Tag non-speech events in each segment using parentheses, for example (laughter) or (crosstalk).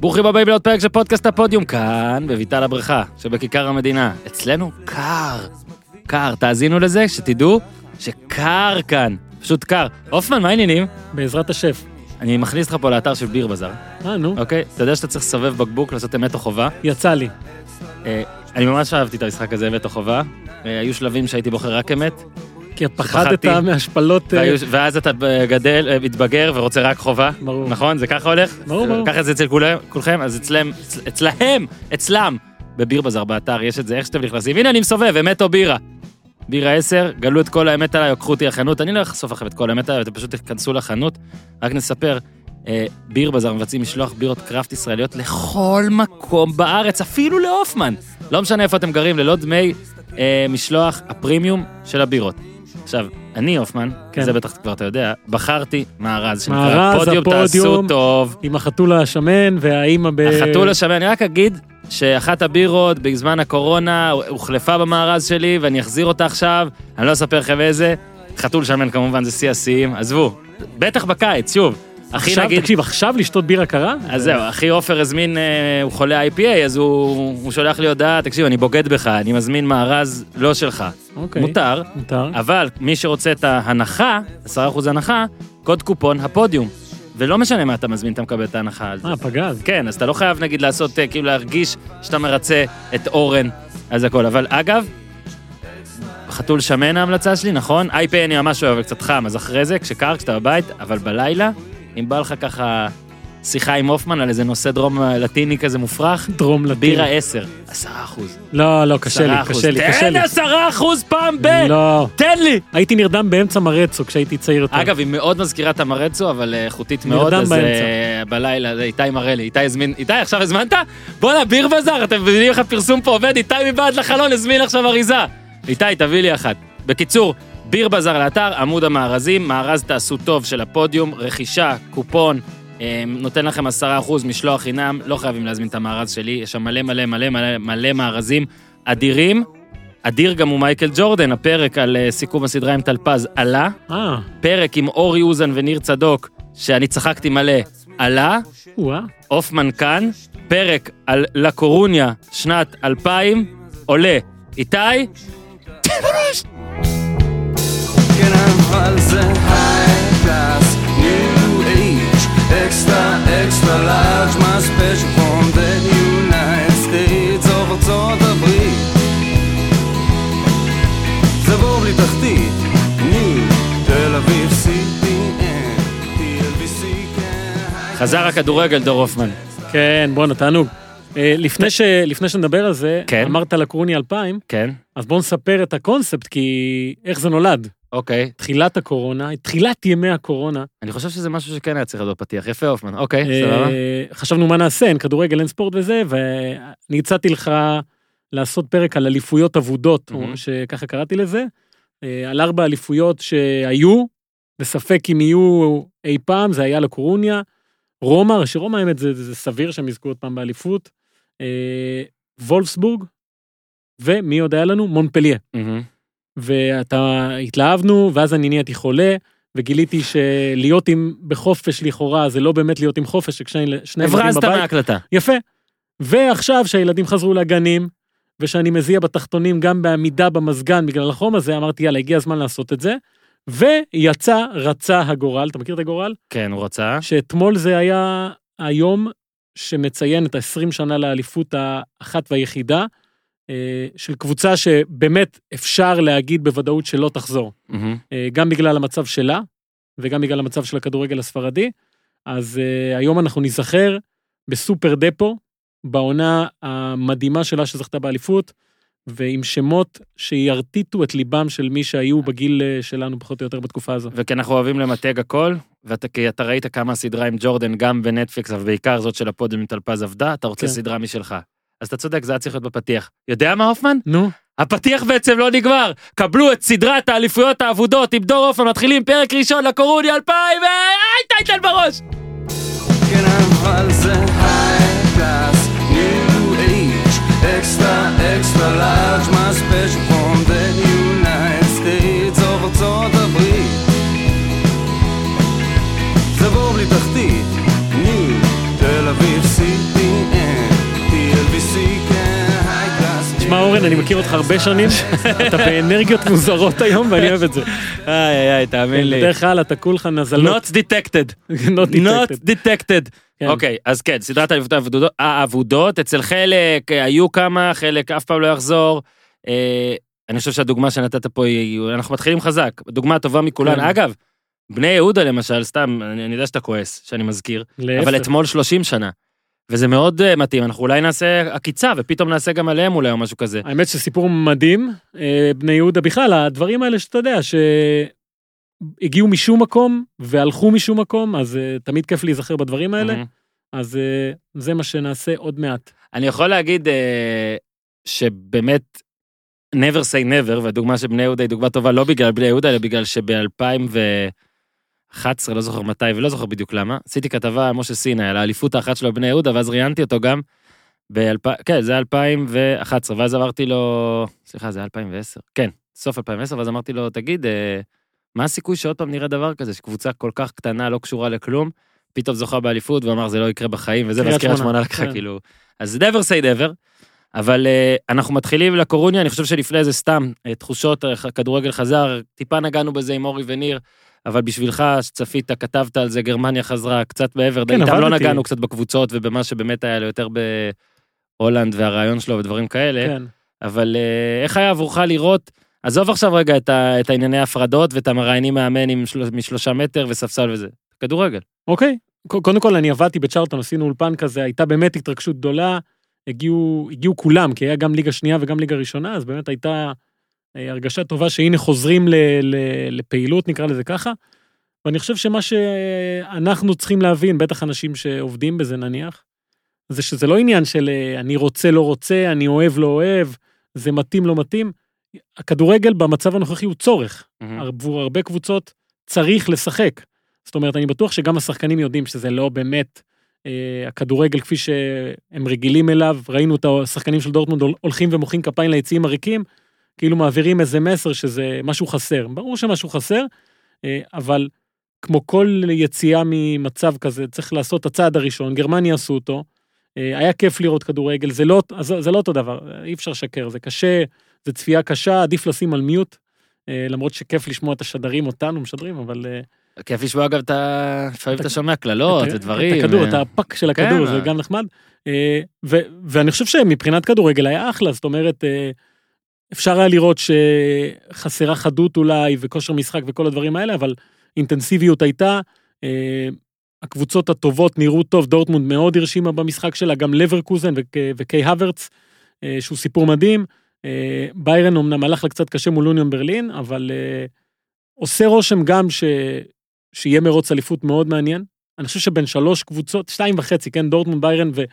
ברוכים הבאים לעוד פרק של פודקאסט הפודיום כאן בביתר הבריכה שבכיכר המדינה. אצלנו קר, קר, תאזינו לזה שתדעו שקר כאן, פשוט קר. הופמן, מה העניינים? בעזרת השף. אני מכניס אותך פה לאתר של ביר בזאר, אה, נו, אוקיי? אתה יודע שאתה צריך לסובב בקבוק לעשות אמת או חובה? יצא לי. אה, אני ממש אהבתי את המשחק הזה, אמת או חובה. אה, היו שלבים שהייתי בוחר רק אמת, כי פחדת. מהשפלות... אה, ואז אתה גדל, אה, מתבגר ורוצה רק חובה. ברור. נכון? זה ככה הולך? ברור, ברור. ככה זה אצל כולכם? אז אצלם, אצל- אצלהם, אצלם, בביר בזאר באתר, יש את זה, איך שאתם נכנסים. הנה אני מסובב, אמת או בירה. בירה 10, גלו את כל האמת עליי, או קחו אותי לחנות. אני לא אחשוף לכם את כל האמת עליי, אתם פשוט תיכנסו לחנות. רק נספר, אה, ביר בזאר מבצעים משלוח בירות קראפט ישראליות לכל מקום בארץ, אפילו להופמן. לא משנה איפה אתם גרים, ללא דמי אה, משלוח הפרימיום של הבירות. עכשיו, אני הופמן, כן. זה בטח כבר אתה יודע, בחרתי מארז שנקרא פודיום תעשו. טוב. עם החתול השמן והאימא ב... החתול השמן, אני רק אגיד שאחת הבירות בזמן הקורונה הוחלפה במארז שלי ואני אחזיר אותה עכשיו, אני לא אספר לכם איזה. חתול שמן כמובן זה שיא השיאים, עזבו, בטח בקיץ, שוב. אחי עכשיו, נגיד, תקשיב, עכשיו לשתות בירה קרה? אז זהו, אחי עופר הזמין, אה, הוא חולה IPA, אז הוא, הוא שולח לי הודעה, תקשיב, אני בוגד בך, אני מזמין מארז לא שלך. אוקיי. מותר, מותר. אבל מי שרוצה את ההנחה, 10% הנחה, קוד קופון הפודיום. ולא משנה מה אתה מזמין, אתה מקבל את ההנחה על זה. אה, פגז. כן, אז אתה לא חייב נגיד לעשות, אה, כאילו להרגיש שאתה מרצה את אורן, אז הכל. אבל אגב, חתול שמן ההמלצה שלי, נכון? IPA אני ממש אוהב, אבל קצת חם, אז אחרי זה, כשקר, כשאתה בבית, אבל בלילה, אם בא לך ככה שיחה עם הופמן על איזה נושא דרום לטיני כזה מופרך, דרום לטין. בירה 10, 10 אחוז. לא, לא, קשה לי, קשה לי, קשה לי. תן 10 אחוז פעם ב... לא. תן לי! הייתי נרדם באמצע מרצו כשהייתי צעיר יותר. אגב, היא מאוד מזכירה את המרצו, אבל אה, איכותית מאוד, נרדם אז. אה, בלילה, איתי מראה לי, איתי הזמין, איתי עכשיו הזמנת? בואנה, ביר בזאר, אתם מבינים איך הפרסום פה עובד? איתי מבעד לחלון הזמין עכשיו אריזה. איתי, תביא לי אחת. בקיצור, ביר בזאר לאתר, עמוד המארזים, מארז תעשו טוב של הפודיום, רכישה, קופון, אה, נותן לכם 10% משלוח חינם, לא חייבים להזמין את המארז שלי, יש שם מלא מלא מלא מלא מלא מארזים אדירים. אדיר גם הוא מייקל ג'ורדן, הפרק על אה, סיכום הסדרה עם טלפז עלה. אה, פרק עם אורי אוזן וניר צדוק, שאני צחקתי מלא, עלה, וואה. הופמן כאן, פרק על לה קורוניה, שנת 2000, עולה. איתי, (laughs) כן אבל זה ארצות הברית. זה בור בלי תחתית, תל אביב CPN, כן, חזר הכדורגל, דור הופמן. כן, בואנה, תענוג. אה, לפני ש- לפני שנדבר על זה, כן. אמרת לקרוני 2000, כן, אז בואו נספר את הקונספט, כי איך זה נולד. אוקיי. תחילת הקורונה, תחילת ימי הקורונה, אני חושב שזה משהו שכן היה צריך להיות בפתיח. יפה, הופמן. אוקיי, אה, סבבה. חשבנו מה נעשה, אין כדורגל, אין ספורט וזה, ואני הצעתי לך לעשות פרק על אליפויות אבודות, מהמם. שככה קראתי לזה, אה, על ארבע אליפויות שהיו, וספק אם יהיו אי פעם, זה היה לקורוניה. רומא, שרומא האמת זה, זה סביר שהם יזכו עוד פעם באליפות. אה, וולפסבורג, ומי עוד היה לנו? מונפליה. ואתה התלהבנו, ואז אני נהייתי חולה, וגיליתי שלהיות עם בחופש לכאורה זה לא באמת להיות עם חופש, ששני שני ילדים הברזת בבית. מההקלטה. יפה. ועכשיו שהילדים חזרו לגנים, ושאני מזיע בתחתונים גם בעמידה במזגן בגלל החום הזה, אמרתי יאללה הגיע הזמן לעשות את זה. ויצא רצה הגורל, אתה מכיר את הגורל? כן, הוא רצה. שאתמול זה היה היום שמציין את ה-20 שנה לאליפות האחת והיחידה, אה, של קבוצה שבאמת אפשר להגיד בוודאות שלא תחזור. אה, גם בגלל המצב שלה, וגם בגלל המצב של הכדורגל הספרדי. אז uh, היום אנחנו ניזכר בסופר דפו, בעונה המדהימה שלה שזכתה באליפות, ועם שמות שירטיטו את ליבם של מי שהיו בגיל אה, שלנו פחות או יותר בתקופה הזו. וכי אנחנו אוהבים למתג הכל, ואתה כי אתה ראית כמה הסדרה עם ג'ורדן גם בנטפליקס, אבל בעיקר זאת של הפודיום עם טלפז עבדה, אתה רוצה כן. סדרה משלך. אז אתה צודק, זה היה צריך להיות בפתיח. יודע מה, הופמן? נו, הפתיח בעצם לא נגמר. קבלו את סדרת האליפויות האבודות עם דור הופמן, מתחילים פרק ראשון לקורוני 2000, והי טייטל בראש! כן אבל זה clouds אני מכיר אותך הרבה שנים, אתה באנרגיות מוזרות היום ואני אוהב את זה. איי איי תאמין לי. בדרך כלל אתה כולך נזלות. (laughs) Not detected. Not detected. כן. אוקיי, אז כן, סדרת האבודות- אצל חלק אה, היו כמה, חלק אף פעם לא יחזור. אה, אני חושב שהדוגמה שנתת פה היא, אנחנו מתחילים חזק, דוגמה הטובה מכולן. כן. אגב, בני יהודה למשל, סתם, אני יודע שאתה כועס, שאני מזכיר. אבל אתמול 30 שנה. וזה מאוד אה, מתאים, אנחנו אולי נעשה עקיצה, ופתאום נעשה גם עליהם אולי או משהו כזה. האמת שסיפור מדהים, אה, בני יהודה בכלל, הדברים האלה שאתה יודע, שהגיעו משום מקום והלכו משום מקום, אז אה, תמיד כיף להיזכר בדברים האלה, מהמם. אז אה, זה מה שנעשה עוד מעט. אני יכול להגיד אה, שבאמת, never say never, והדוגמה של בני יהודה היא דוגמה טובה לא בגלל בני יהודה, אלא בגלל שב-2011, לא זוכר מתי ולא זוכר בדיוק למה, עשיתי כתבה על משה סיני, על האליפות האחת שלו בבני יהודה, ואז ראיינתי אותו גם, ב-2000, כן, זה 2011, ואז אמרתי לו, סליחה, זה 2010, כן, סוף 2010, ואז אמרתי לו, תגיד, אה, מה הסיכוי שעוד פעם נראה דבר כזה, שקבוצה כל כך קטנה, לא קשורה לכלום, פתאום זוכה באליפות, והוא אמר, זה לא יקרה בחיים, וזה, ואז קריית שמונה, לקחה, כן. כאילו, אז never say never, אבל uh, אנחנו מתחילים לקורוניה, אני חושב שלפני זה סתם uh, תחושות, uh, כדורגל חזר, טיפה נגענו בזה עם אורי וניר, אבל בשבילך, שצפית, כתבת על זה, גרמניה חזרה קצת מעבר, כן, איתם לא. נגענו קצת בקבוצות ובמה שבאמת היה לו יותר בהולנד והרעיון שלו ודברים כאלה, כן. אבל uh, איך היה עבורך לראות, עזוב עכשיו רגע את, ה, את הענייני ההפרדות ואת המראיינים מאמן עם של, משלושה מטר וספסל וזה, כדורגל. אוקיי, קודם כל אני עבדתי בצ'רלטון, עשינו אולפן כזה, הייתה באמת התרגשות גדולה, הגיעו, הגיעו כולם, כי היה גם ליגה שנייה וגם ליגה ראשונה, אז באמת הייתה אה, הרגשה טובה שהנה חוזרים ל, ל, לפעילות, נקרא לזה ככה. ואני חושב שמה שאנחנו צריכים להבין, בטח אנשים שעובדים בזה נניח, זה שזה לא עניין של אה, אני רוצה, לא רוצה, אני אוהב, לא אוהב, זה מתאים, לא מתאים. הכדורגל במצב הנוכחי הוא צורך. עבור הרבה קבוצות צריך לשחק. זאת אומרת, אני בטוח שגם השחקנים יודעים שזה לא באמת אה, הכדורגל כפי שהם רגילים אליו. ראינו את השחקנים של דורטמונד הול- הולכים ומוחאים כפיים ליציעים הריקים, כאילו מעבירים איזה מסר שזה משהו חסר. ברור שמשהו חסר, אה, אבל כמו כל יציאה ממצב כזה, צריך לעשות את הצעד הראשון, גרמניה עשו אותו. אה, היה כיף לראות כדורגל, זה לא, זה לא אותו דבר, אי אפשר לשקר, זה קשה, זה צפייה קשה, עדיף לשים על מיוט. אה, למרות שכיף לשמוע את השדרים אותנו משדרים, אבל... כיף לשמוע גם את ה... לפעמים אתה שומע קללות את- ודברים. את הכדור, את הפאק של כן, הכדור, זה אה. גם נחמד. ואני חושב שמבחינת כדורגל היה אחלה, זאת אומרת, אפשר היה לראות שחסרה חדות אולי, וכושר משחק וכל הדברים האלה, אבל אינטנסיביות הייתה. אה, הקבוצות הטובות נראו טוב, דורטמונד מאוד הרשימה במשחק שלה, גם לברקוזן וק- וקיי הוורץ, אה, שהוא סיפור מדהים. אה, ביירן אמנם הלך לה קצת קשה מול אוניון ברלין, אבל עושה רושם גם ש... שיהיה מרוץ אליפות מאוד מעניין. אני חושב שבין שלוש קבוצות, שתיים וחצי, כן, דורטמונד, ביירן ו...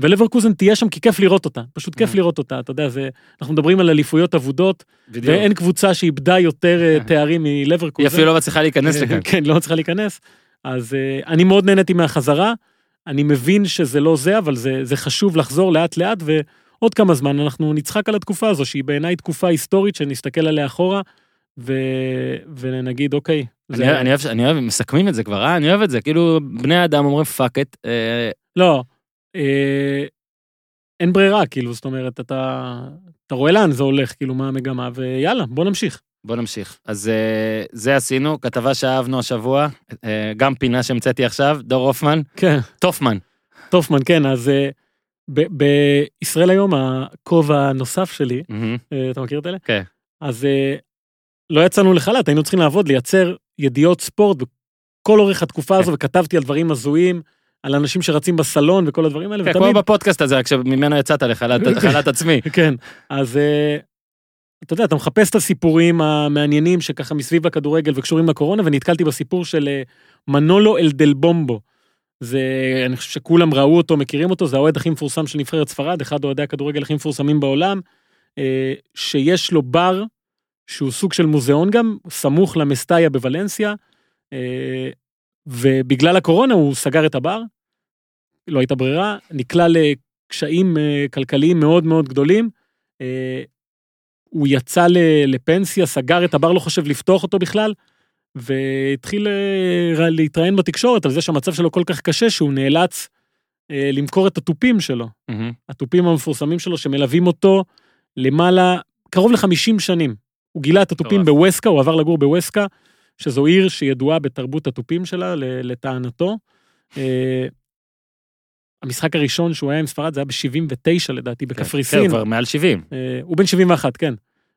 ולברקוזן תהיה שם כי כיף לראות אותה, פשוט כיף Mhm. לראות אותה, אתה יודע, זה, אנחנו מדברים על אליפויות אבודות, בדיוק. ואין קבוצה שאיבדה יותר אה, (laughs) תארים היא מלברקוזן. אפילו לא מצליחה להיכנס (laughs) לכאן. כן, לא צריכה להיכנס. אז אה, אני מאוד נהניתי מהחזרה, אני מבין שזה לא זה, אבל זה, זה חשוב לחזור לאט לאט, ועוד כמה זמן אנחנו נצחק על התקופה הזו, שהיא בעיניי תקופה היסטורית, שנסתכל עליה אחורה, ו... ונגיד, אוקיי, אני אוהב- אני אוהב, אני אוהב, מסכמים את זה כבר, אה? אני אוהב את זה, כאילו בני אדם אומרים fuck את, לא, אה, אין ברירה, כאילו, זאת אומרת, אתה, אתה רואה לאן זה הולך, כאילו, מה המגמה, ויאללה, בוא נמשיך. בוא נמשיך. אז אה, זה עשינו, כתבה שאהבנו השבוע, אה, גם פינה שהמצאתי עכשיו, דור הופמן, כן, טופמן. טופמן, כן, אז אה, ב- בישראל היום, הכובע הנוסף שלי, מהמם. אה, אתה מכיר את אלה? כן. אז אה, לא יצאנו לחל"ת, היינו צריכים לעבוד, לייצר ידיעות ספורט בכל אורך התקופה הזו, וכתבתי על דברים הזויים, על אנשים שרצים בסלון וכל הדברים האלה, כן, כמו בפודקאסט הזה, רק שממנו יצאת לחל"ת (laughs) לחל"ת עצמי. כן, אז אה, אתה יודע, אתה מחפש את הסיפורים המעניינים שככה מסביב הכדורגל וקשורים לקורונה, ונתקלתי בסיפור של אה, מנולו אלדלבומבו. זה, אני חושב שכולם ראו אותו, מכירים אותו, זה האוהד הכי מפורסם של נבחרת ספרד, אחד אוהדי הכדורגל הכי מפורסמים בעולם, אה, שיש לו בר, שהוא סוג של מוזיאון גם, סמוך למסטאיה בוולנסיה, ובגלל הקורונה הוא סגר את הבר, לא הייתה ברירה, נקלע לקשיים אה, כלכליים מאוד מאוד גדולים. אה, הוא יצא לפנסיה, סגר את הבר, לא חושב לפתוח אותו בכלל, והתחיל אה, להתראיין בתקשורת על זה שהמצב שלו כל כך קשה, שהוא נאלץ למכור את התופים שלו. מהמם. התופים המפורסמים שלו שמלווים אותו למעלה, קרוב ל-50 שנים. הוא גילה את התופים. בווסקה, הוא עבר לגור בווסקה, שזו עיר שידועה בתרבות התופים שלה, לטענתו. אה, המשחק הראשון שהוא היה עם ספרד זה היה ב-79 לדעתי, כן, בקפריסין. כן, כבר מעל 70. אה, הוא בן 71, כן.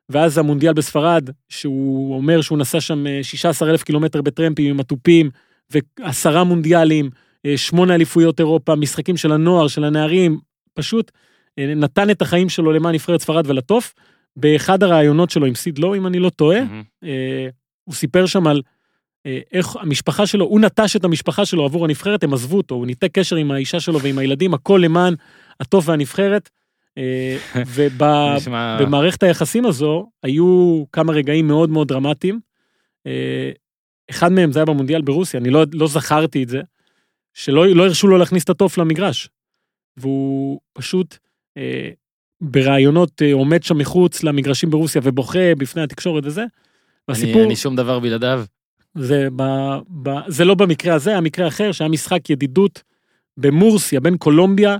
ואז המונדיאל בספרד, שהוא אומר שהוא נסע שם אה, 16 אלף קילומטר בטרמפים עם התופים, ועשרה מונדיאלים, אה, שמונה אליפויות אירופה, משחקים של הנוער, של הנערים, פשוט אה, נתן את החיים שלו למען נבחרת ספרד ולטוף. באחד הראיונות שלו עם סיד לואו, אם אני לא טועה, מהמם. הוא סיפר שם על אה, איך המשפחה שלו, הוא נטש את המשפחה שלו עבור הנבחרת, הם עזבו אותו, הוא ניתק קשר עם האישה שלו ועם הילדים, הכל למען הטוב והנבחרת. אה, (laughs) ובמערכת היחסים הזו היו כמה רגעים מאוד מאוד דרמטיים. אה, אחד מהם זה היה במונדיאל ברוסיה, אני לא, לא זכרתי את זה, שלא לא הרשו לו להכניס את התוף למגרש. והוא פשוט אה, בראיונות אה, עומד שם מחוץ למגרשים ברוסיה ובוכה בפני התקשורת וזה. אני- והסיפור, אני שום דבר בלעדיו. זה, ב, ב, זה לא במקרה הזה, היה מקרה אחר שהיה משחק ידידות במורסיה בין קולומביה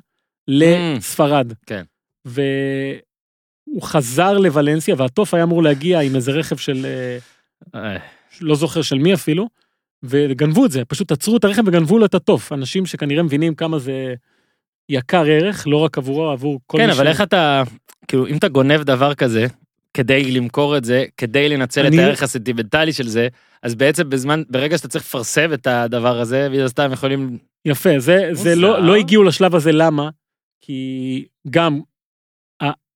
לספרד. כן. והוא חזר לוולנסיה והתוף היה אמור להגיע עם איזה רכב של, אה, אה, לא זוכר של מי אפילו, וגנבו את זה, פשוט עצרו את הרכב וגנבו לו את התוף. אנשים שכנראה מבינים כמה זה יקר ערך, לא רק עבורו, עבור כל כן, מי אבל איך אתה, כאילו, אם אתה גונב דבר כזה, כדי למכור את זה, כדי לנצל את אני- הערך הסנטימנטלי של זה, אז בעצם בזמן, ברגע שאתה צריך לפרסם את הדבר הזה, מן הסתם יכולים... יפה, זה, זה לא. לא הגיעו לשלב הזה, למה? כי גם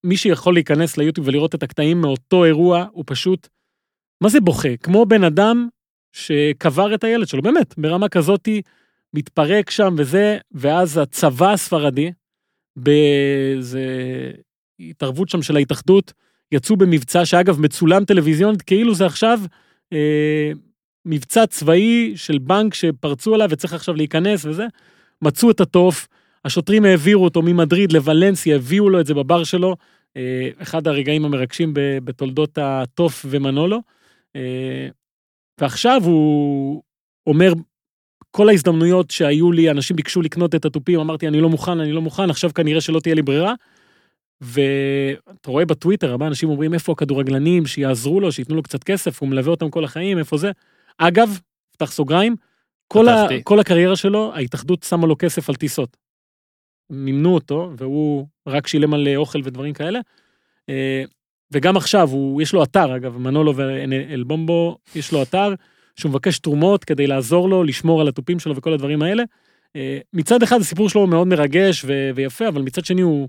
מי שיכול להיכנס ליוטיוב ולראות את הקטעים מאותו אירוע, הוא פשוט, מה זה בוכה? כמו בן אדם שקבר את הילד שלו, באמת, ברמה כזאתי, מתפרק שם וזה, ואז הצבא הספרדי, באיזה התערבות שם של ההתאחדות, יצאו במבצע שאגב מצולם טלוויזיונית, כאילו זה עכשיו אה, מבצע צבאי של בנק שפרצו עליו וצריך עכשיו להיכנס וזה, מצאו את התוף, השוטרים העבירו אותו ממדריד לוולנסיה, הביאו לו את זה בבר שלו, אה, אחד הרגעים המרגשים ב- בתולדות התוף ומנולו, אה, ועכשיו הוא אומר, כל ההזדמנויות שהיו לי, אנשים ביקשו לקנות את התופים, אמרתי, אני לא מוכן, אני לא מוכן, עכשיו כנראה שלא תהיה לי ברירה. ואתה רואה בטוויטר, הרבה אנשים אומרים, איפה הכדורגלנים, שיעזרו לו, שייתנו לו קצת כסף, הוא מלווה אותם כל החיים, איפה זה? אגב, פתח סוגריים, כל, ה. כל הקריירה שלו, ההתאחדות שמה לו כסף על טיסות. מימנו אותו, והוא רק שילם על אה, אוכל ודברים כאלה. אה, וגם עכשיו, הוא, יש לו אתר, אגב, מנולו ואלבומבו, יש לו אתר, שהוא מבקש תרומות כדי לעזור לו, לשמור על התופים שלו וכל הדברים האלה. אה, מצד אחד הסיפור שלו מאוד מרגש ו- ויפה, אבל מצד שני הוא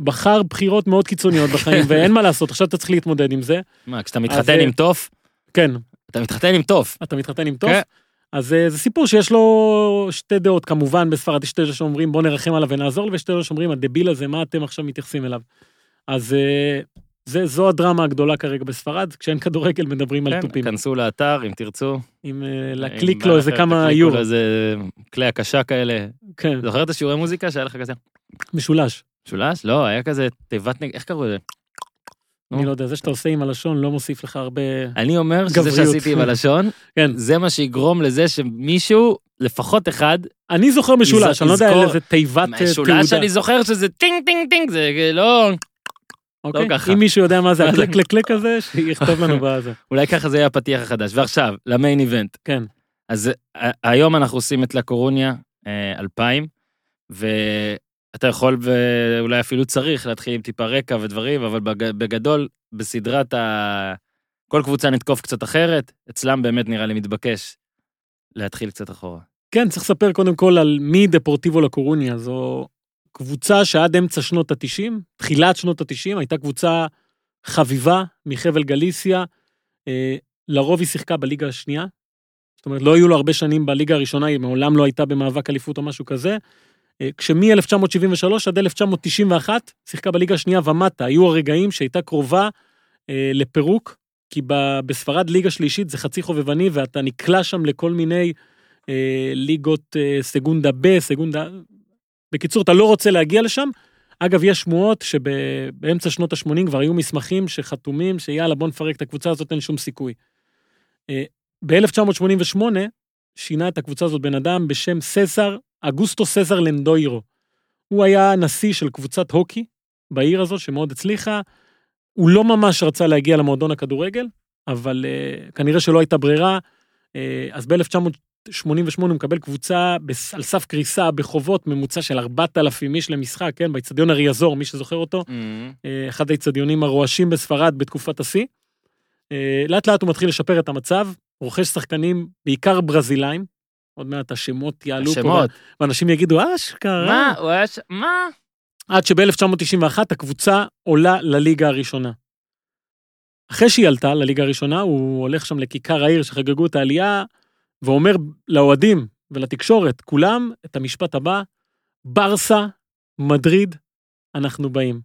בחר בחירות מאוד קיצוניות בחיים, (laughs) ואין מה לעשות, עכשיו אתה צריך להתמודד עם זה. מה, כשאתה מתחתן אה, עם תוף, כן, אתה מתחתן עם תוף. אתה מתחתן עם טוב. כן. אז אה, זה סיפור שיש לו שתי דעות, כמובן בספרד יש שתי שאומרים בוא נרחם עליו ונעזור לו, ויש שתי שאומרים הדביל הזה, מה אתם עכשיו מתייחסים אליו. אז אה, זה, זו הדרמה הגדולה כרגע בספרד, כשאין כדורגל מדברים על כן, תופים. כנסו לאתר אם תרצו. אם להקליק לו איזה כמה תקליקו יורו. לו איזה כלי הקשה כאלה. כן, זוכר את השיעורי מוזיקה שהיה לך כזה? משולש. משולש? לא, היה כזה תיבת נג... איך קראו לזה? אני לא יודע, זה שאתה עושה עם הלשון לא מוסיף לך הרבה... אני אומר שזה. שעשיתי עם הלשון, (laughs) כן. זה מה שיגרום לזה שמישהו, לפחות אחד, אני זוכר משולש, אני לא יודע איזה תיבת אה, תעודה. משולש אני זוכר שזה טינג טינג טינג, זה לא... אוקיי? ככה. אם מישהו יודע מה זה (laughs) קלק קלק הזה, שיכתוב לנו (laughs) בזה. אולי ככה זה יהיה הפתיח החדש. ועכשיו, ל main event. כן. אז אה, היום אנחנו עושים את לה קורוניה אה, 2000, ואתה יכול ואולי אפילו צריך להתחיל עם טיפה רקע ודברים, אבל בג- בגדול, בסדרת ה... כל קבוצה נתקוף קצת אחרת, אצלם באמת נראה לי מתבקש להתחיל קצת אחורה. כן, צריך לספר קודם כל על מי דפורטיבו לקורוניה. זו קבוצה שעד אמצע שנות ה-90, תחילת שנות ה-90, הייתה קבוצה חביבה מחבל גליסיה. אה, לרוב היא שיחקה בליגה השנייה. זאת אומרת, לא היו לו הרבה שנים בליגה הראשונה, היא מעולם לא הייתה במאבק אליפות או משהו כזה. אה, כשמ-1973 עד 1991 שיחקה בליגה השנייה ומטה. היו הרגעים שהייתה קרובה אה, לפירוק, כי ב- בספרד ליגה שלישית זה חצי חובבני, ואתה נקלע שם לכל מיני אה, ליגות אה, סגונדה ב, סגונדה... בקיצור, אתה לא רוצה להגיע לשם. אגב, יש שמועות שבאמצע שנות ה-80 כבר היו מסמכים שחתומים, שיאללה, בוא נפרק את הקבוצה הזאת, אין שום סיכוי. אה, ב-1988 שינה את הקבוצה הזאת בן אדם בשם ססר, אגוסטו ססר לנדוירו. הוא היה נשיא של קבוצת הוקי בעיר הזאת שמאוד הצליחה. הוא לא ממש רצה להגיע למועדון הכדורגל, אבל uh, כנראה שלא הייתה ברירה. Uh, אז ב-1988 הוא מקבל קבוצה בס- על סף קריסה בחובות ממוצע של 4,000 איש למשחק, כן, באיצטדיון אריאזור, מי שזוכר אותו. אמ, אה, אחד האיצטדיונים הרועשים בספרד בתקופת השיא. אה, לאט לאט הוא מתחיל לשפר את המצב, רוכש שחקנים בעיקר ברזילאים, עוד מעט השמות יעלו פה, שמות. ואנשים יגידו, אשכרה. מה? הוא היה ש... מה? עד שב-1991 הקבוצה עולה לליגה הראשונה. אחרי שהיא עלתה לליגה הראשונה, הוא הולך שם לכיכר העיר שחגגו את העלייה, ואומר לאוהדים ולתקשורת, כולם, את המשפט הבא, ברסה, מדריד, אנחנו באים.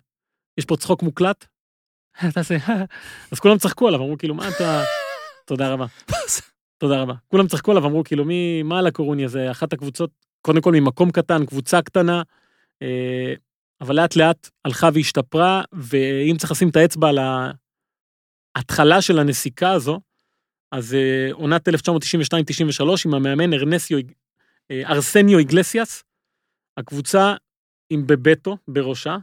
יש פה צחוק מוקלט? (laughs) תעשה, אז כולם צחקו עליו, אמרו כאילו, מה אתה... (laughs) תודה רבה. תודה רבה. כולם צחקו עליו, אמרו כאילו, מי, מה על הקורוני הזה? אחת הקבוצות, קודם כל ממקום קטן, קבוצה קטנה, אה, אבל לאט לאט הלכה והשתפרה, ואם צריך לשים את האצבע על ההתחלה של הנסיקה הזו, אז אה, עונת 1992-93 עם המאמן ארנסיו, אה, ארסניו איגלסיאס, הקבוצה עם בבטו בראשה,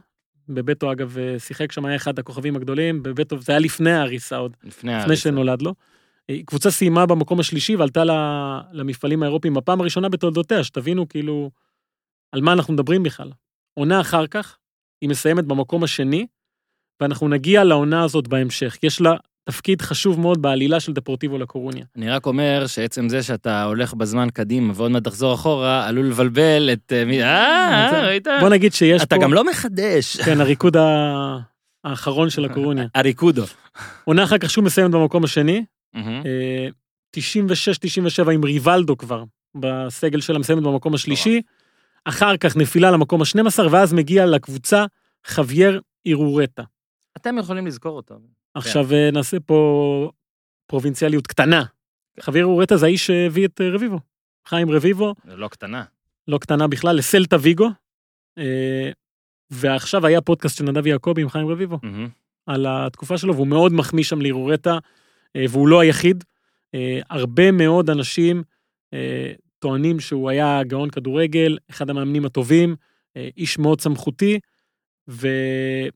בבטו אגב שיחק שם, היה אחד הכוכבים הגדולים, בבטו, זה היה לפני ההריסה עוד, לפני לפני ההריסה. שנולד לו. אה, קבוצה סיימה במקום השלישי ועלתה למפעלים האירופיים בפעם הראשונה בתולדותיה, שתבינו כאילו על מה אנחנו מדברים בכלל. עונה אחר כך, היא מסיימת במקום השני, ואנחנו נגיע לעונה הזאת בהמשך. יש לה תפקיד חשוב מאוד בעלילה של דפורטיבו לקורוניה. אני רק אומר שעצם זה שאתה הולך בזמן קדימה ועוד מעט תחזור אחורה, עלול לבלבל את... אה, מי- אה, אה, ראית? בוא נגיד שיש אתה פה... גם לא מחדש. כן, הריקוד האחרון של הקורוניה. (laughs) הריקודו. עונה אחר כך שוב מסיימת במקום השני, 96-97 עם ריבלדו כבר בסגל שלה מסיימת במקום השלישי, אחר כך נפילה למקום ה-12, ואז מגיע לקבוצה חווייר אירורטה. אתם יכולים לזכור אותו. עכשיו אה, נעשה פה פרובינציאליות קטנה. חווייר אירורטה זה האיש שהביא את אה, רביבו. חיים רביבו, לא קטנה. לא קטנה בכלל, לסלטה ויגו. אה, ועכשיו היה פודקאסט של נדב יעקבי עם חיים רביבו. על התקופה שלו, והוא מאוד מחמיא שם לירורטה, אה, והוא לא היחיד. אה, הרבה מאוד אנשים אה, טוענים שהוא היה גאון כדורגל, אחד המאמנים הטובים, אה, איש מאוד סמכותי, וקודם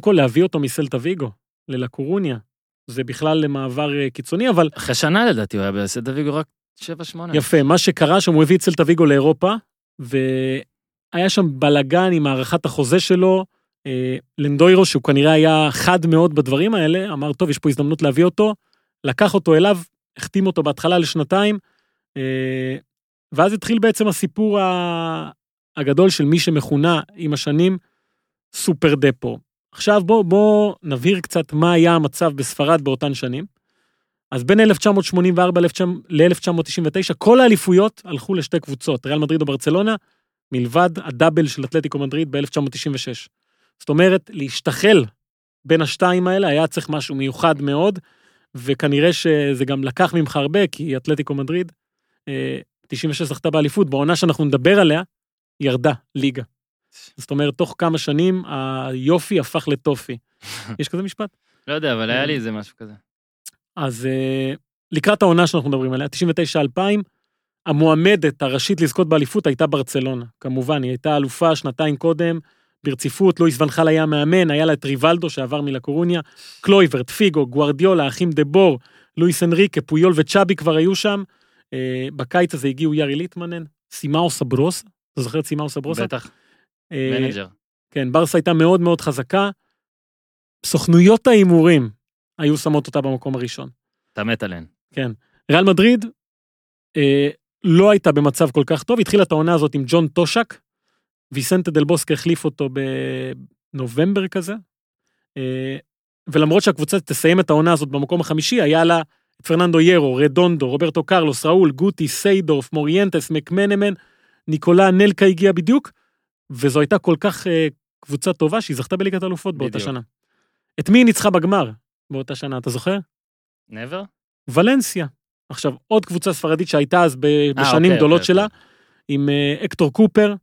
כל להביא אותו מסלטה ויגו ללקורוניה, זה בכלל למעבר אה, קיצוני, אבל אחרי שנה לדעתי הוא היה בסדר ויגו רק 7-8. יפה, מה שקרה שם, הוא הביא את סלטה ויגו לאירופה, והיה שם בלאגן עם הארכת החוזה שלו. אה, לנדוירו, שהוא כנראה היה חד מאוד בדברים האלה, אמר, טוב, יש פה הזדמנות להביא אותו, לקח אותו אליו, החתים אותו בהתחלה לשנתיים, אה, ואז התחיל בעצם הסיפור הגדול של מי שמכונה עם השנים סופר דפו. עכשיו בוא, בוא נבהיר קצת מה היה המצב בספרד באותן שנים. אז בין 1984 ל-1999, כל האליפויות הלכו לשתי קבוצות, ריאל מדריד או ברצלונה, מלבד הדאבל של אתלטיקו מדריד ב-1996. זאת אומרת, להשתחל בין השתיים האלה היה צריך משהו מיוחד מאוד, וכנראה שזה גם לקח ממך הרבה, כי אתלטיקו מדריד, אה, 96 זכתה באליפות, בעונה שאנחנו נדבר עליה, ירדה ליגה. זאת אומרת, תוך כמה שנים היופי הפך לטופי. יש כזה משפט? לא יודע, אבל היה לי איזה משהו כזה. אז אה, לקראת העונה שאנחנו מדברים עליה, 99-2000, המועמדת הראשית לזכות באליפות הייתה ברצלונה. כמובן, היא הייתה אלופה שנתיים קודם, ברציפות, לואיס ונחל היה מאמן, היה לה את ריבלדו שעבר מלקורוניה, קלויברט, פיגו, גוארדיולה, האחים דה בור, לואיס אנריקה, פויול וצ'אבי כבר היו שם. אה, בקיץ הזה הגיעו יארי ליטמנן, סימאו סברוסה, אתה זוכר את סימאו סברוסה? בטח, אה, מנג'ר. כן, ברסה הייתה מאוד מאוד חזקה. סוכנויות ההימורים היו שמות אותה במקום הראשון. אתה מת עליהן. כן. ריאל מדריד אה, לא הייתה במצב כל כך טוב, התחילה את העונה הזאת עם ג'ון טושאק, ויסנטה דל בוסק החליף אותו בנובמבר כזה, אה, ולמרות שהקבוצה תסיים את העונה הזאת במקום החמישי, היה לה את פרננדו ירו, רדונדו, רוברטו קרלוס, ראול, גוטי, סיידורף, מוריינטס, מקמנמן, ניקולה נלקה הגיע בדיוק, וזו הייתה כל כך אה, קבוצה טובה שהיא זכתה בליגת אלופות באותה. שנה. את מי היא ניצחה בגמר באותה שנה, אתה זוכר? נבר? ולנסיה. עכשיו, עוד קבוצה ספרדית שהייתה אז אה, בשנים אוקיי, גדולות אוקיי, שלה, אוקיי. עם אקטור קופר,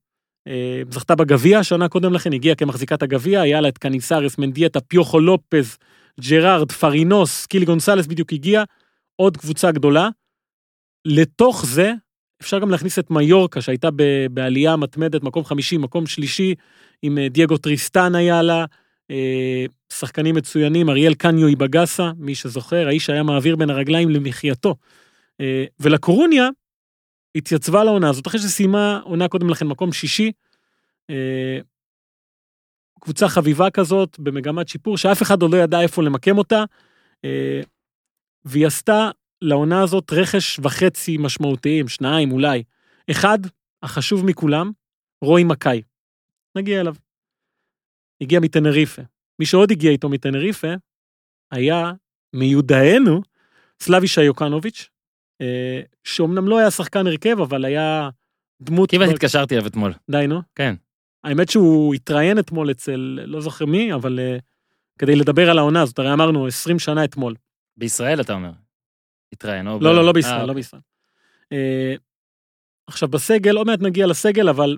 זכתה בגביע, שנה קודם לכן הגיעה כמחזיקת הגביע, היה לה את קניסרס, מנדיאטה, פיוחו לופז, ג'רארד, פארינוס, קילי גונסלס בדיוק הגיע, עוד קבוצה גדולה. לתוך זה, אפשר גם להכניס את מיורקה, שהייתה בעלייה מתמדת, מקום חמישי, מקום שלישי, עם אה, דייגו טריסטן היה לה, אה, שחקנים מצוינים, אריאל, קניו, איבגסה, מי שזוכר, האיש היה מעביר בין הרגליים למחייתו. אה, ולקורוניה התייצבה לעונה הזאת, אחרי שסיימה עונה קודם לכן מקום שישי. אה, קבוצה חביבה כזאת, במגמת שיפור, שאף אחד עוד לא ידע איפה למקם אותה, אה, והיא עשתה לעונה הזאת רכש וחצי משמעותיים, שניים אולי. אחד, החשוב מכולם, רוי מקאי. נגיע אליו. הגיע מטנריפה. מי שעוד הגיע איתו מטנריפה, היה מיודענו סלאבישה יוקנוביץ', אה, שאומנם לא היה שחקן הרכב, אבל היה דמות... כמעט התקשרתי אליו אתמול. די, נו. כן. האמת שהוא התראיין אתמול אצל, לא זוכר מי, אבל uh, כדי לדבר על העונה הזאת, הרי אמרנו 20 שנה אתמול. בישראל אתה אומר. התראיין. או ב- לא, לא, לא אה, בישראל, לא בישראל. Uh, עכשיו, בסגל, עוד מעט נגיע לסגל, אבל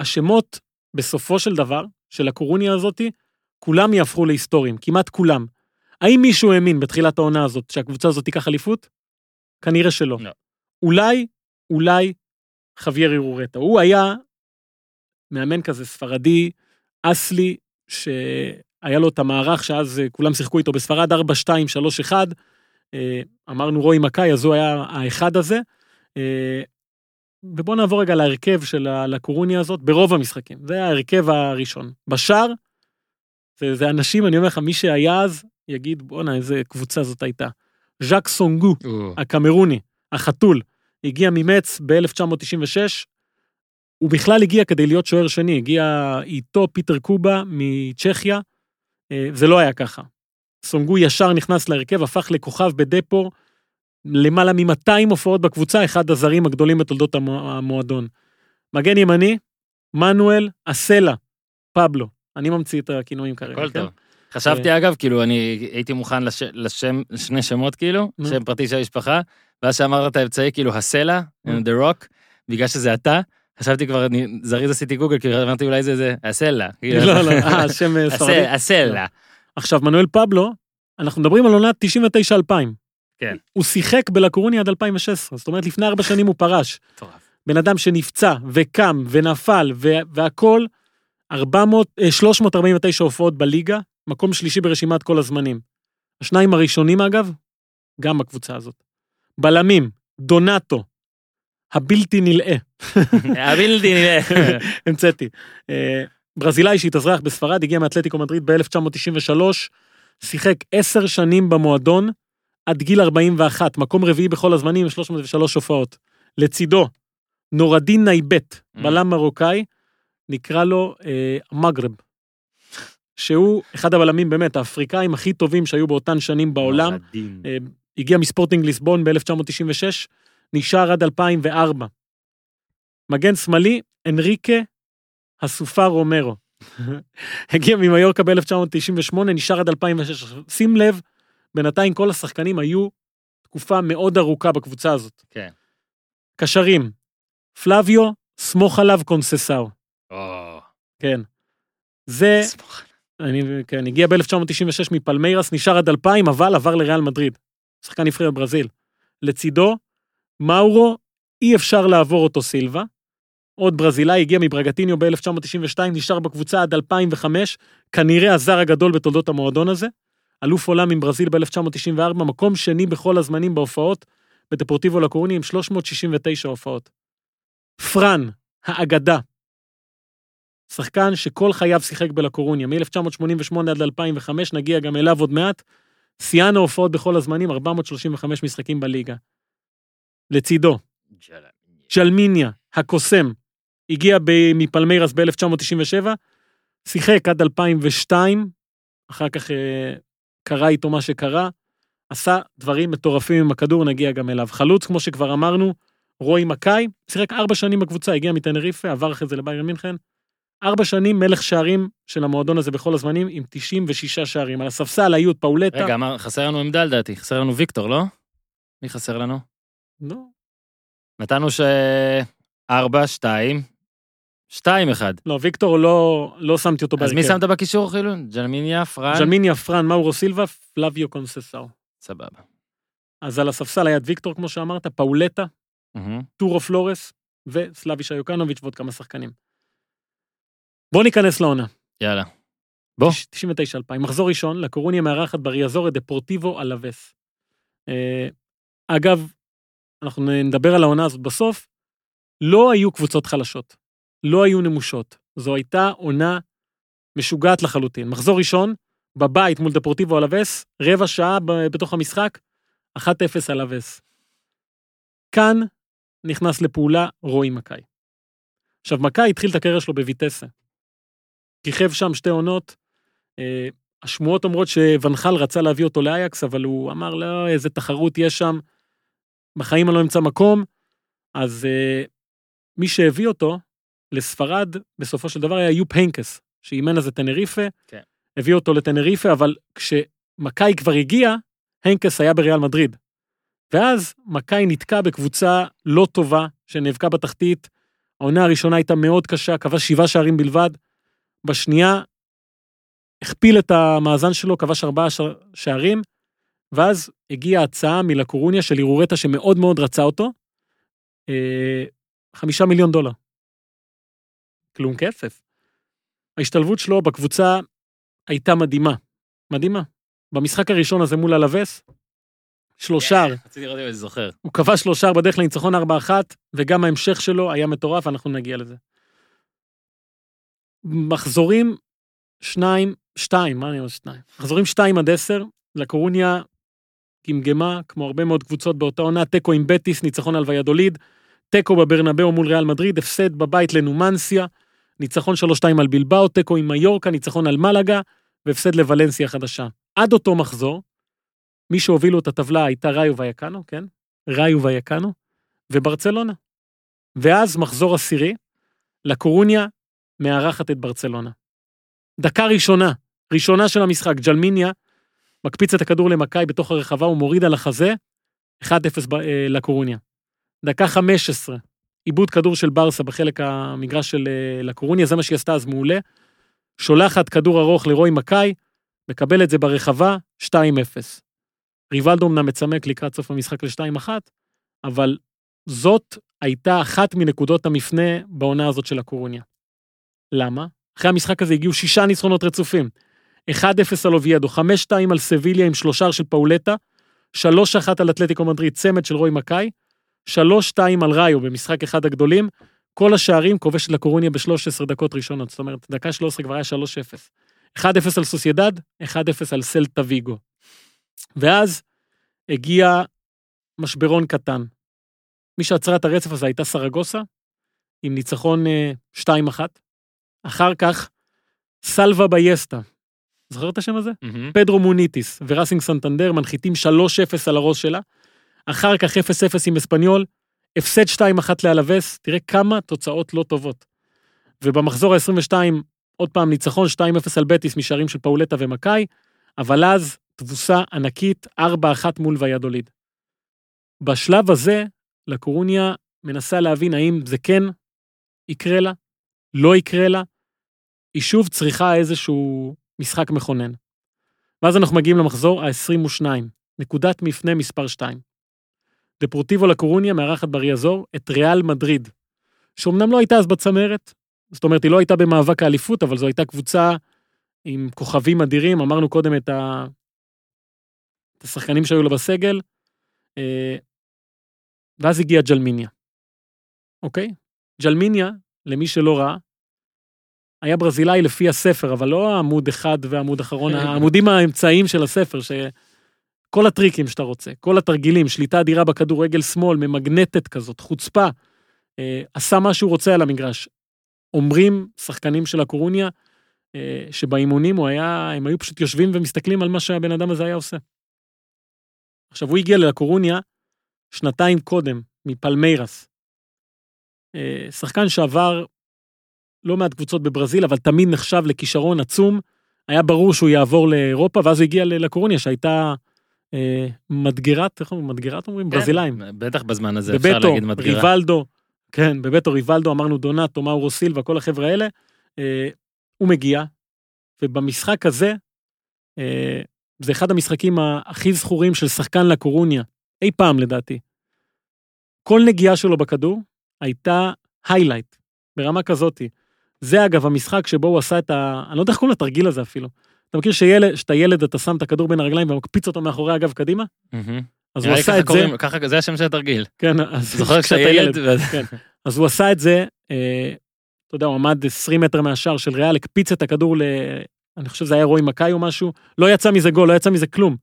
השמות, בסופו של דבר, של הקורוניה הזאתי, כולם יהפכו להיסטוריים, כמעט כולם. האם מישהו האמין בתחילת העונה הזאת שהקבוצה הזאת תיקח אליפות? כנראה שלא. לא. אולי, אולי חוויאר אירורטה. הוא היה מאמן כזה ספרדי, אסלי, שהיה לו את המערך שאז אה, כולם שיחקו איתו בספרד 4-2-3-1. אה, אמרנו רועי מקאי, אז הוא היה האחד הזה. אה, ובואו נעבור רגע להרכב של הקורוניה הזאת ברוב המשחקים. זה ההרכב הראשון. בשאר, זה, זה אנשים, אני אומר לך, מי שהיה אז, יגיד, בואנה, איזה קבוצה זאת הייתה. ז'אק סונגו, הקמרוני, החתול, הגיע ממץ ב-1996. הוא בכלל הגיע כדי להיות שוער שני, הגיע איתו פיטר קובה מצ'כיה. אה, זה לא היה ככה. סונגו ישר נכנס להרכב, הפך לכוכב בדפור, למעלה מ-200 הופעות בקבוצה, אחד הזרים הגדולים בתולדות המו- המועדון. מגן ימני, מנואל אסלה, פבלו. אני ממציא את הכינויים כרגע, כן? טוב. חשבתי אגב, כאילו, אני הייתי מוכן לש- לשם, לשני שמות כאילו. שם פרטי של המשפחה, ואז שאמרת את האמצעי, כאילו, הסלע, נו. The Rock, בגלל שזה אתה, חשבתי כבר, אני זריז עשיתי גוגל, כאילו, אמרתי אולי זה זה, הסלע. כאילו, לא, לא, אה, (laughs) שם אה, ספרדי. הסלע, הסלע. עכשיו, מנואל פבלו, אנחנו מדברים על עונת 99-2000. כן. הוא שיחק בלקורוניה עד 2016, זאת אומרת, לפני ארבע שנים הוא פרש. בן אדם שנפצע וקם ונפל ו- והכל, 400, אה, 349 הופעות בליגה, מקום שלישי ברשימת כל הזמנים. השניים הראשונים, אגב, גם בקבוצה הזאת. בלמים, דונטו, הבלתי נלאה, (laughs) הבלתי נראה. (laughs) המצאתי. אה, ברזילאי שהתאזרח בספרד, הגיע מאתלטיקו מדריד ב-1993, שיחק עשר שנים במועדון, עד גיל 41, מקום רביעי בכל הזמנים, 303 הופעות. לצידו, נורדין נייבט, Mm. בלם מרוקאי, נקרא לו אה, מגרב, שהוא אחד הבלמים באמת, האפריקאים הכי טובים שהיו באותן שנים בעולם. אה, הגיע מספורטינג ליסבון ב-1996, נשאר עד 2004. מגן שמאלי, אנריקה הסופה רומרו. (laughs) הגיע ממיורקה ב-1998, נשאר עד 2006. עכשיו, שים לב, בינתיים כל השחקנים היו תקופה מאוד ארוכה בקבוצה הזאת. כן. קשרים, פלביו, סמוך עליו קונססאו. או, כן. זה, סמוך. אני, כן, הגיע ב-1996 מפלמיירס, נשאר עד 2000, אבל עבר לריאל מדריד. שחקן נבחרת ברזיל. לצידו, מאורו, אי אפשר לעבור אותו סילבה. עוד ברזילאי, הגיע מברגטיניו ב-1992, נשאר בקבוצה עד 2005, כנראה הזר הגדול בתולדות המועדון הזה. אלוף עולם עם ברזיל ב-1994, מקום שני בכל הזמנים בהופעות, בדפורטיבו לקורוני עם 369 הופעות. פרן, האגדה. שחקן שכל חייו שיחק בלקורוניה, מ-1988 עד 2005, נגיע גם אליו עוד מעט. שיאן ההופעות בכל הזמנים, 435 משחקים בליגה. לצידו, ג'למיניה, הקוסם, הגיע מפלמיירס ב-1997, שיחק עד 2002, אחר כך אה, קרה איתו מה שקרה, עשה דברים מטורפים עם הכדור, נגיע גם אליו. חלוץ, כמו שכבר אמרנו, רועי מקאי, שיחק ארבע שנים בקבוצה, הגיע מטנריפה, עבר אחרי זה לביירן מינכן. ארבע שנים מלך שערים של המועדון הזה בכל הזמנים, עם 96 שערים. על הספסל היו את פאולטה. רגע, אמר, חסר לנו עמדה לדעתי, חסר לנו ויקטור, לא? מי חסר לנו? לא, נתנו ש... ארבע, שתיים, שתיים, אחד. לא, ויקטור לא, לא שמתי אותו אז מי בהרכב. שמת בקישור כאילו? ג'למיניה, פרן? ז'למיניה, פרן, מאורו סילבה, פלביו קונססאו. סבבה. אז על הספסל היה את ויקטור, כמו שאמרת, פאולטה, מהמם. טורו פלורס וסלאבישה יוקנוביץ' ועוד כמה שחקנים. בוא ניכנס לעונה. יאללה. בוא. 99-2000. מחזור ראשון, לקורוניה מארחת בריאזור את דפורטיבו אלווס. אה, אגב, אנחנו נדבר על העונה הזאת בסוף, לא היו קבוצות חלשות, לא היו נמושות. זו הייתה עונה משוגעת לחלוטין. מחזור ראשון, בבית מול דפורטיבו אלווס, רבע שעה בתוך המשחק, 1-0 אלווס. כאן נכנס לפעולה רועי מקאי. עכשיו, מקאי התחיל את הקריירה שלו בויטסה. כיכב שם שתי עונות. אה, השמועות אומרות שונחל רצה להביא אותו לאייקס, אבל הוא אמר, לא, איזה תחרות יש שם, בחיים אני לא אמצא מקום. אז אה, מי שהביא אותו לספרד, בסופו של דבר היה יופ הנקס, שאימן אז את טנריפה. כן. הביא אותו לטנריפה, אבל כשמקאי כבר הגיע, הנקס היה בריאל מדריד. ואז מקאי נתקע בקבוצה לא טובה, שנאבקה בתחתית. העונה הראשונה הייתה מאוד קשה, כבש שבעה שערים בלבד. בשנייה הכפיל את המאזן שלו, כבש ארבעה שערים, ואז הגיעה הצעה מלקורוניה של אירורטה שמאוד מאוד רצה אותו, אה, חמישה מיליון דולר. כלום כסף. ההשתלבות שלו בקבוצה הייתה מדהימה, מדהימה. במשחק הראשון הזה מול אלווס, שלושה, רציתי לראות אם אני זוכר. הוא כבש שלושה בדרך לניצחון 4-1, וגם ההמשך שלו היה מטורף, אנחנו נגיע לזה. מחזורים שניים, שתיים, מה אני אומר שניים? מחזורים שתיים עד עשר, לקורוניה גמגמה, כמו הרבה מאוד קבוצות באותה עונה, תיקו עם בטיס, ניצחון על ויאדוליד, תיקו בברנבאו מול ריאל מדריד, הפסד בבית לנומנסיה, ניצחון 3-2 על בלבאו, תיקו עם מיורקה, ניצחון על מלאגה, והפסד לוולנסיה חדשה. עד אותו מחזור, מי שהובילו את הטבלה הייתה ראיו ויקנו, כן? ראיו ויקנו, וברצלונה. ואז מחזור עשירי, לקורוניה מארחת את ברצלונה. דקה ראשונה, ראשונה של המשחק, ג'למיניה מקפיץ את הכדור למכאי בתוך הרחבה, הוא מוריד על החזה, 1-0 ב- אה, לקורוניה. דקה 15, עיבוד כדור של ברסה בחלק המגרש של אה, לקורוניה, זה מה שהיא עשתה אז מעולה. שולחת כדור ארוך לרועי מכאי, מקבל את זה ברחבה, 2-0. ריבלדו אמנם מצמק לקראת סוף המשחק ל-2-1, אבל זאת הייתה אחת מנקודות המפנה בעונה הזאת של הקורוניה. למה? אחרי המשחק הזה הגיעו שישה ניצחונות רצופים. 1-0 על אוביידו, 5-2 על סביליה עם שלושר של פאולטה, 3-1 על אתלטיקו מדריד, צמד של רוי מקאי, 3-2 על ראיו במשחק אחד הגדולים, כל השערים כובשת לקורוניה ב-13 דקות ראשונות, זאת אומרת, דקה 13 כבר היה 3-0. 1-0 על סוסיידד, 1-0 על סלטה ויגו. ואז הגיע משברון קטן. מי שעצרה את הרצף הזה הייתה סרגוסה, עם ניצחון אה, 2-1. אחר כך, סלבה באייסטה. זוכר את השם הזה? מהמם. פדרו מוניטיס וראסינג סנטנדר מנחיתים 3-0 על הראש שלה. אחר כך 0-0 עם אספניול, הפסד 2-1 לאלווס, תראה כמה תוצאות לא טובות. ובמחזור ה-22, עוד פעם ניצחון 2-0 על בטיס משערים של פאולטה ומכאי, אבל אז תבוסה ענקית 4-1 מול ויאדוליד. בשלב הזה, לקורוניה מנסה להבין האם זה כן יקרה לה, לא יקרה לה, היא שוב צריכה איזשהו משחק מכונן. ואז אנחנו מגיעים למחזור ה-22, נקודת מפנה מספר 2. דפורטיבו לקורוניה מארחת בריאזור את ריאל מדריד, שאומנם לא הייתה אז בצמרת, זאת אומרת, היא לא הייתה במאבק האליפות, אבל זו הייתה קבוצה עם כוכבים אדירים, אמרנו קודם את, ה... את השחקנים שהיו לה בסגל, אה, ואז הגיע ג'למיניה, אוקיי? ג'למיניה, למי שלא ראה, היה ברזילאי לפי הספר, אבל לא העמוד אחד והעמוד אחרון, העמודים האמצעיים של הספר, שכל הטריקים שאתה רוצה, כל התרגילים, שליטה אדירה בכדור, רגל שמאל, ממגנטת כזאת, חוצפה, אה, עשה מה שהוא רוצה על המגרש. אומרים שחקנים של הקורוניה, אה, שבאימונים הוא היה, הם היו פשוט יושבים ומסתכלים על מה שהבן אדם הזה היה עושה. עכשיו, הוא הגיע לקורוניה שנתיים קודם, מפלמיירס. אה, שחקן שעבר לא מעט קבוצות בברזיל, אבל תמיד נחשב לכישרון עצום. היה ברור שהוא יעבור לאירופה, ואז הוא הגיע לקורוניה, שהייתה אה, מדגרת, איך אומרים? מדגרת אומרים? כן, ברזילאים. בטח בזמן הזה אפשר בבטו, להגיד מדגרה. ריבלדו, כן, בבטו ריבלדו, אמרנו דונטו, מאורו סילבה, כל החבר'ה האלה, אה, הוא מגיע, ובמשחק הזה, אה, זה אחד המשחקים הכי זכורים של שחקן לקורוניה, אי פעם לדעתי. כל נגיעה שלו בכדור הייתה היילייט, ברמה כזאתי. זה אגב המשחק שבו הוא עשה את ה... אני לא יודע איך קוראים לתרגיל הזה אפילו. אתה מכיר שילד, שאתה ילד, אתה שם את הכדור בין הרגליים ומקפיץ אותו מאחורי הגב קדימה? אז הוא עשה את זה, ככה, זה השם של התרגיל. כן, אז זוכר כשאתה ילד? כן. אז הוא עשה את זה, אה, אתה יודע, הוא עמד 20 מטר מהשער של ריאל, הקפיץ את הכדור ל... אני חושב שזה היה רועי מקאי או משהו, לא יצא מזה גול, לא יצא מזה כלום.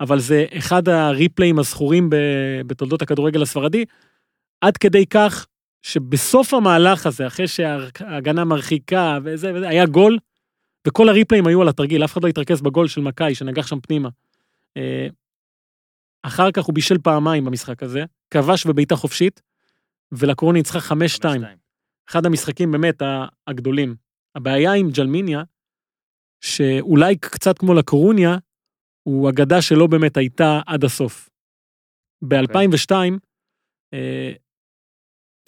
אבל זה אחד הריפליים הזכורים. בתולדות הכדורגל הספרדי, עד כדי כך שבסוף המהלך הזה, אחרי שההגנה מרחיקה וזה וזה, היה גול, וכל הריפליים היו על התרגיל, אף אחד לא התרכז בגול של מקאי שנגח שם פנימה. אה, אחר כך הוא בישל פעמיים במשחק הזה, כבש בבעיטה חופשית, ולקורונה ניצחה 5-2. אחד המשחקים באמת הגדולים. הבעיה עם ג'למיניה, שאולי קצת כמו לקורוניה, הוא אגדה שלא באמת הייתה עד הסוף. ב-2002, אה,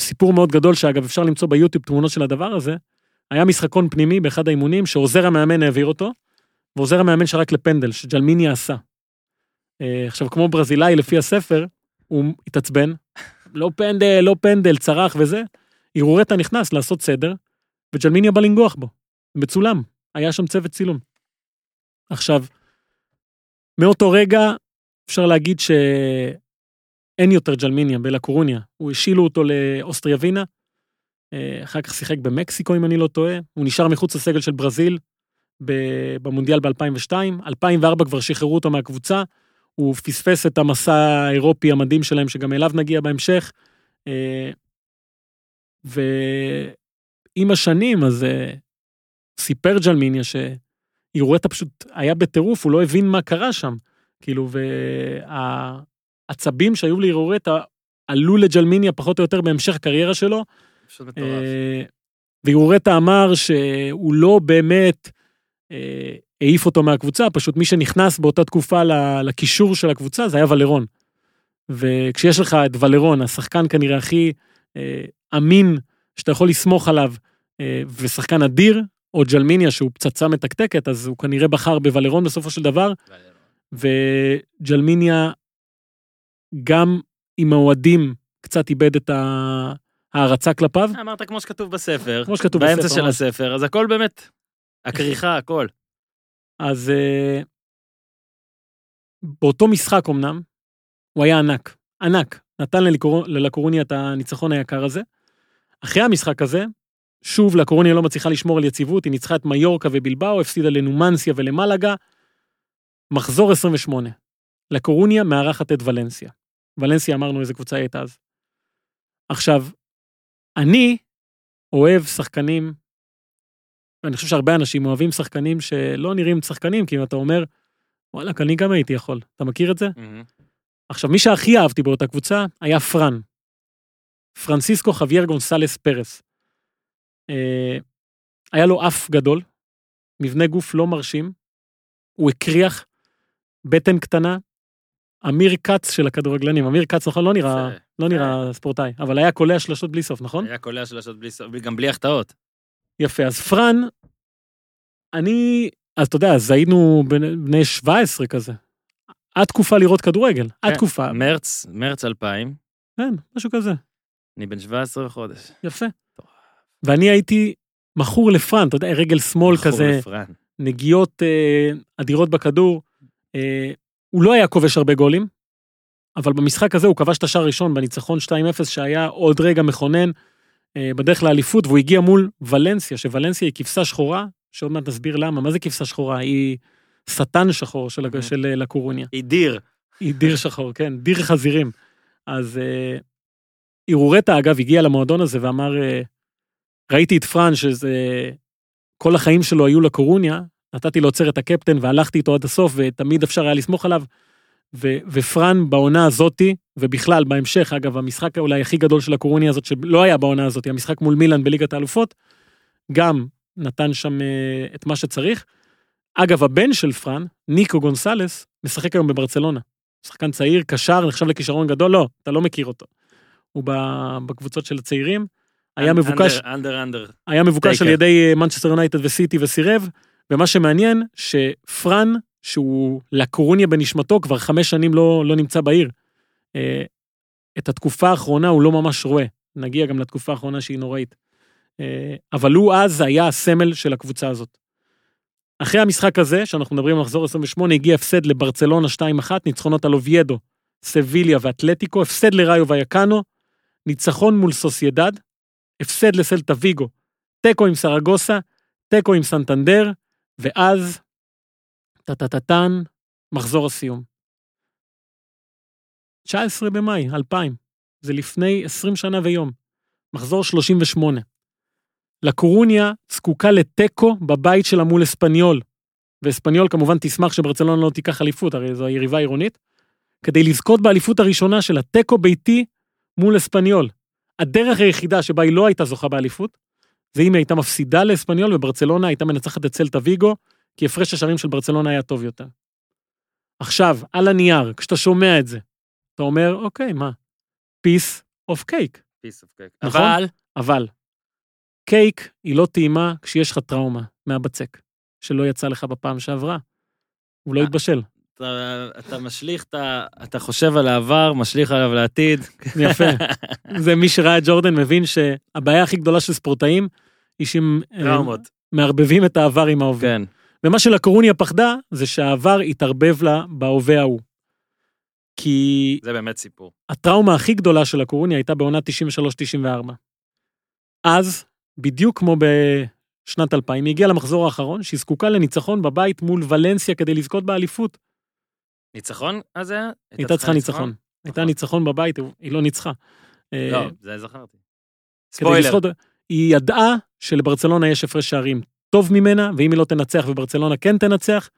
סיפור מאוד גדול, שאגב אפשר למצוא ביוטיוב תמונות של הדבר הזה, היה משחקון פנימי באחד האימונים שעוזר המאמן העביר אותו, ועוזר המאמן שרק לפנדל, שג'למיניה עשה. אה, עכשיו, כמו ברזילאי לפי הספר, הוא התעצבן, לא פנדל, לא פנדל, צרח וזה, ערעורטה נכנס לעשות סדר, וג'למיניה בא לנגוח בו, מצולם, היה שם צוות צילום. עכשיו, מאותו רגע אפשר להגיד שאין יותר ג'למיניה בלקורוניה, הוא השילו אותו לאוסטריה ווינה, אה, אחר כך שיחק במקסיקו אם אני לא טועה, הוא נשאר מחוץ לסגל של ברזיל במונדיאל ב-2002, 2004 כבר שחררו אותו מהקבוצה, הוא פספס את המסע האירופי המדהים שלהם שגם אליו נגיע בהמשך. אה, ועם השנים אז אה, סיפר ג'למיניה שאירואטה פשוט היה בטירוף, הוא לא הבין מה קרה שם. כאילו, והעצבים שהיו לאירואטה עלו לג'למיניה פחות או יותר בהמשך הקריירה שלו. פשוט מטורף. אה, ואירואטה אמר שהוא לא באמת אה, העיף אותו מהקבוצה, פשוט מי שנכנס באותה תקופה לקישור של הקבוצה זה היה ולרון. וכשיש לך את ולרון, השחקן כנראה הכי אה, אמין שאתה יכול לסמוך עליו, ושחקן אדיר, או ג'למיניה שהוא פצצה מתקתקת, אז הוא כנראה בחר בוולרון בסופו של דבר, וג'למיניה גם עם האוהדים קצת איבד את ההערצה כלפיו. אמרת כמו שכתוב בספר, כמו שכתוב באמצע בספר, של ממש. הספר, אז הכל באמת, הכריכה, (laughs) הכל. אז אה, באותו משחק אמנם, הוא היה ענק, ענק. נתן ללקור- ללקורוניה את הניצחון היקר הזה. אחרי המשחק הזה, שוב לקורוניה לא מצליחה לשמור על יציבות, היא ניצחה את מיורקה ובלבאו, הפסידה לנומנסיה ולמלגה. מחזור 28. לקורוניה מארחת את ולנסיה. ולנסיה אמרנו איזה קבוצה היא הייתה אז. עכשיו, אני אוהב שחקנים ואני חושב שהרבה אנשים אוהבים שחקנים שלא נראים שחקנים, כי אם אתה אומר, וואלכ, אני גם הייתי יכול. אתה מכיר את זה? עכשיו, מי שהכי אהבתי באותה קבוצה היה פרן. פרנסיסקו חוויאר גונסלס פרס. אה, היה לו אף גדול, מבנה גוף לא מרשים, הוא הקריח, בטן קטנה, אמיר כץ של הכדורגלנים, אמיר כץ, נכון? לא נראה, יפה. לא נראה ספורטאי, אבל היה קולע שלשות בלי סוף, נכון? היה קולע שלשות בלי סוף, גם בלי החטאות. יפה, אז פרן, אני, אז אתה יודע, אז היינו בני בני 17 כזה. עד תקופה לראות כדורגל, עד כן. מרץ, מרץ 2000, כן, משהו כזה, אני בן 17 וחודש. יפה. ואני הייתי מכור לפרן, אתה יודע, רגל שמאל כזה, לפרן. נגיעות אה, אדירות בכדור. אה, הוא לא היה כובש הרבה גולים, אבל במשחק הזה הוא כבש את השער הראשון בניצחון 2-0, שהיה עוד רגע מכונן אה, בדרך לאליפות, והוא הגיע מול ולנסיה, שוולנסיה היא כבשה שחורה, שעוד מעט נסביר למה, מה זה כבשה שחורה? היא שטן שחור של, Mhm. של אה, לקורוניה. הדיר. היא דיר שחור, כן, דיר חזירים. אז אה, אגב, הגיע למועדון הזה ואמר, אה, ראיתי את פרן, שזה... כל החיים שלו היו לקורוניה, נתתי לו עוצר את הקפטן והלכתי איתו עד הסוף, ותמיד אפשר היה לסמוך עליו. ו- ופרן בעונה הזאתי, ובכלל בהמשך, אגב, המשחק אולי הכי גדול של הקורוניה הזאת, שלא היה בעונה הזאתי, המשחק מול מילאן בליגת האלופות, גם נתן שם אה, את מה שצריך. אגב, הבן של פרן, ניקו גונסלס, משחק היום בברצלונה. שחקן צעיר, קשר, נחשב לכישרון גדול, לא, אתה לא מכיר אותו. הוא בקבוצות של הצעירים. היה מבוקש, אנדר, אנדר. היה מבוקש. על ידי מנצ'סטר יונייטד וסיטי וסירב, ומה שמעניין, שפרן, שהוא לקורוניה בנשמתו, כבר חמש שנים לא, לא נמצא בעיר. אה, את התקופה האחרונה הוא לא ממש רואה. נגיע גם לתקופה האחרונה שהיא נוראית. אה, אבל הוא אז היה הסמל של הקבוצה הזאת. אחרי המשחק הזה, שאנחנו מדברים על מחזור 28, הגיע הפסד לברצלונה 2-1, ניצחונות על אוביידו, סביליה ואתלטיקו, הפסד לראיו ויקאנו, ניצחון מול סוסיידד, הפסד לסלטה ויגו, תיקו עם סרגוסה, תיקו עם סנטנדר, ואז, טה-טה-טה-טן, מחזור הסיום. 19 במאי 2000, זה לפני 20 שנה ויום, מחזור 38. לקורוניה זקוקה לתיקו בבית שלה מול אספניול, ואספניול כמובן תשמח שברצלונה לא תיקח אליפות, הרי זו יריבה עירונית, כדי לזכות באליפות הראשונה שלה, תיקו ביתי מול אספניול. הדרך היחידה שבה היא לא הייתה זוכה באליפות, זה אם היא הייתה מפסידה לאספניול וברצלונה הייתה מנצחת את סלטה ויגו, כי הפרש השערים של ברצלונה היה טוב יותר. עכשיו, על הנייר, כשאתה שומע את זה, אתה אומר, אוקיי, מה? piece of cake. piece of cake. נכון? אבל, אבל, קייק היא לא טעימה כשיש לך טראומה מהבצק, שלא יצא לך בפעם שעברה. הוא לא אה. התבשל. אתה, אתה משליך, אתה, אתה חושב על העבר, משליך עליו לעתיד. יפה. (laughs) זה מי שראה את ג'ורדן מבין שהבעיה הכי גדולה של ספורטאים היא שהם אה, טראומות. מערבבים את העבר עם ההווה. כן. ומה שלקורוניה פחדה זה שהעבר יתערבב לה בהווה ההוא. כי זה באמת סיפור. הטראומה הכי גדולה של הקורוניה הייתה בעונה 93-94. אז, בדיוק כמו בשנת 2000, היא הגיעה למחזור האחרון, שהיא זקוקה לניצחון בבית מול ולנסיה כדי לזכות באליפות. ניצחון אז היה? היא הייתה צריכה ניצחון. הייתה נכון. ניצחון בבית, היא לא ניצחה. אה, לא, זה זכרתי. ספוילר. היא ידעה שלברצלונה יש הפרש שערים טוב ממנה, ואם היא לא תנצח וברצלונה כן תנצח,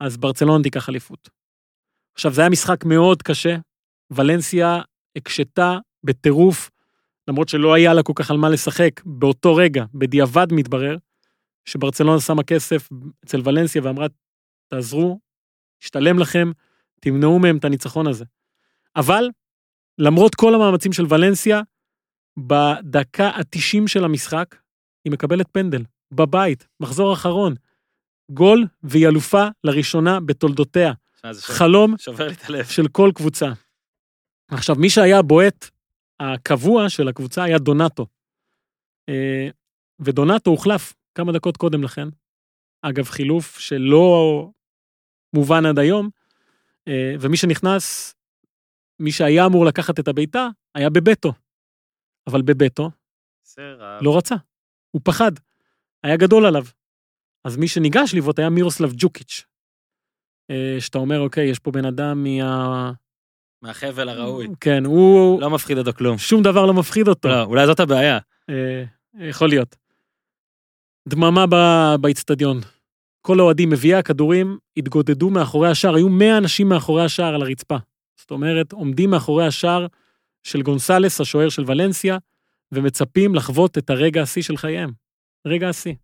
אז ברצלונה תיקח אליפות. עכשיו, זה היה משחק מאוד קשה, ולנסיה הקשתה בטירוף, למרות שלא היה לה כל כך על מה לשחק, באותו רגע, בדיעבד מתברר, שברצלונה שמה כסף אצל ולנסיה ואמרה, תעזרו, ישתלם לכם, תמנעו מהם את הניצחון הזה. אבל, למרות כל המאמצים של ולנסיה, בדקה ה-90 של המשחק, היא מקבלת פנדל, בבית, מחזור אחרון. גול והיא אלופה לראשונה בתולדותיה. חלום שובר לי את הלב. של כל קבוצה. עכשיו, מי שהיה הבועט הקבוע של הקבוצה היה דונטו. אה, ודונטו הוחלף כמה דקות קודם לכן. אגב, חילוף שלא מובן עד היום, אה, ומי שנכנס, מי שהיה אמור לקחת את הבעיטה, היה בבטו. אבל בבטו סרע. לא רצה, הוא פחד, היה גדול עליו. אז מי שניגש לבעוט היה מירוסלב ג'וקיץ'. אה, שאתה אומר, אוקיי, יש פה בן אדם מה... מהחבל הראוי. כן, הוא... לא מפחיד אותו כלום. שום דבר לא מפחיד אותו. לא, אולי זאת הבעיה. אה, יכול להיות. דממה באיצטדיון. כל האוהדים מביאי הכדורים התגודדו מאחורי השער, היו 100 אנשים מאחורי השער על הרצפה. זאת אומרת, עומדים מאחורי השער של גונסלס, השוער של ולנסיה, ומצפים לחוות את הרגע השיא של חייהם. רגע השיא.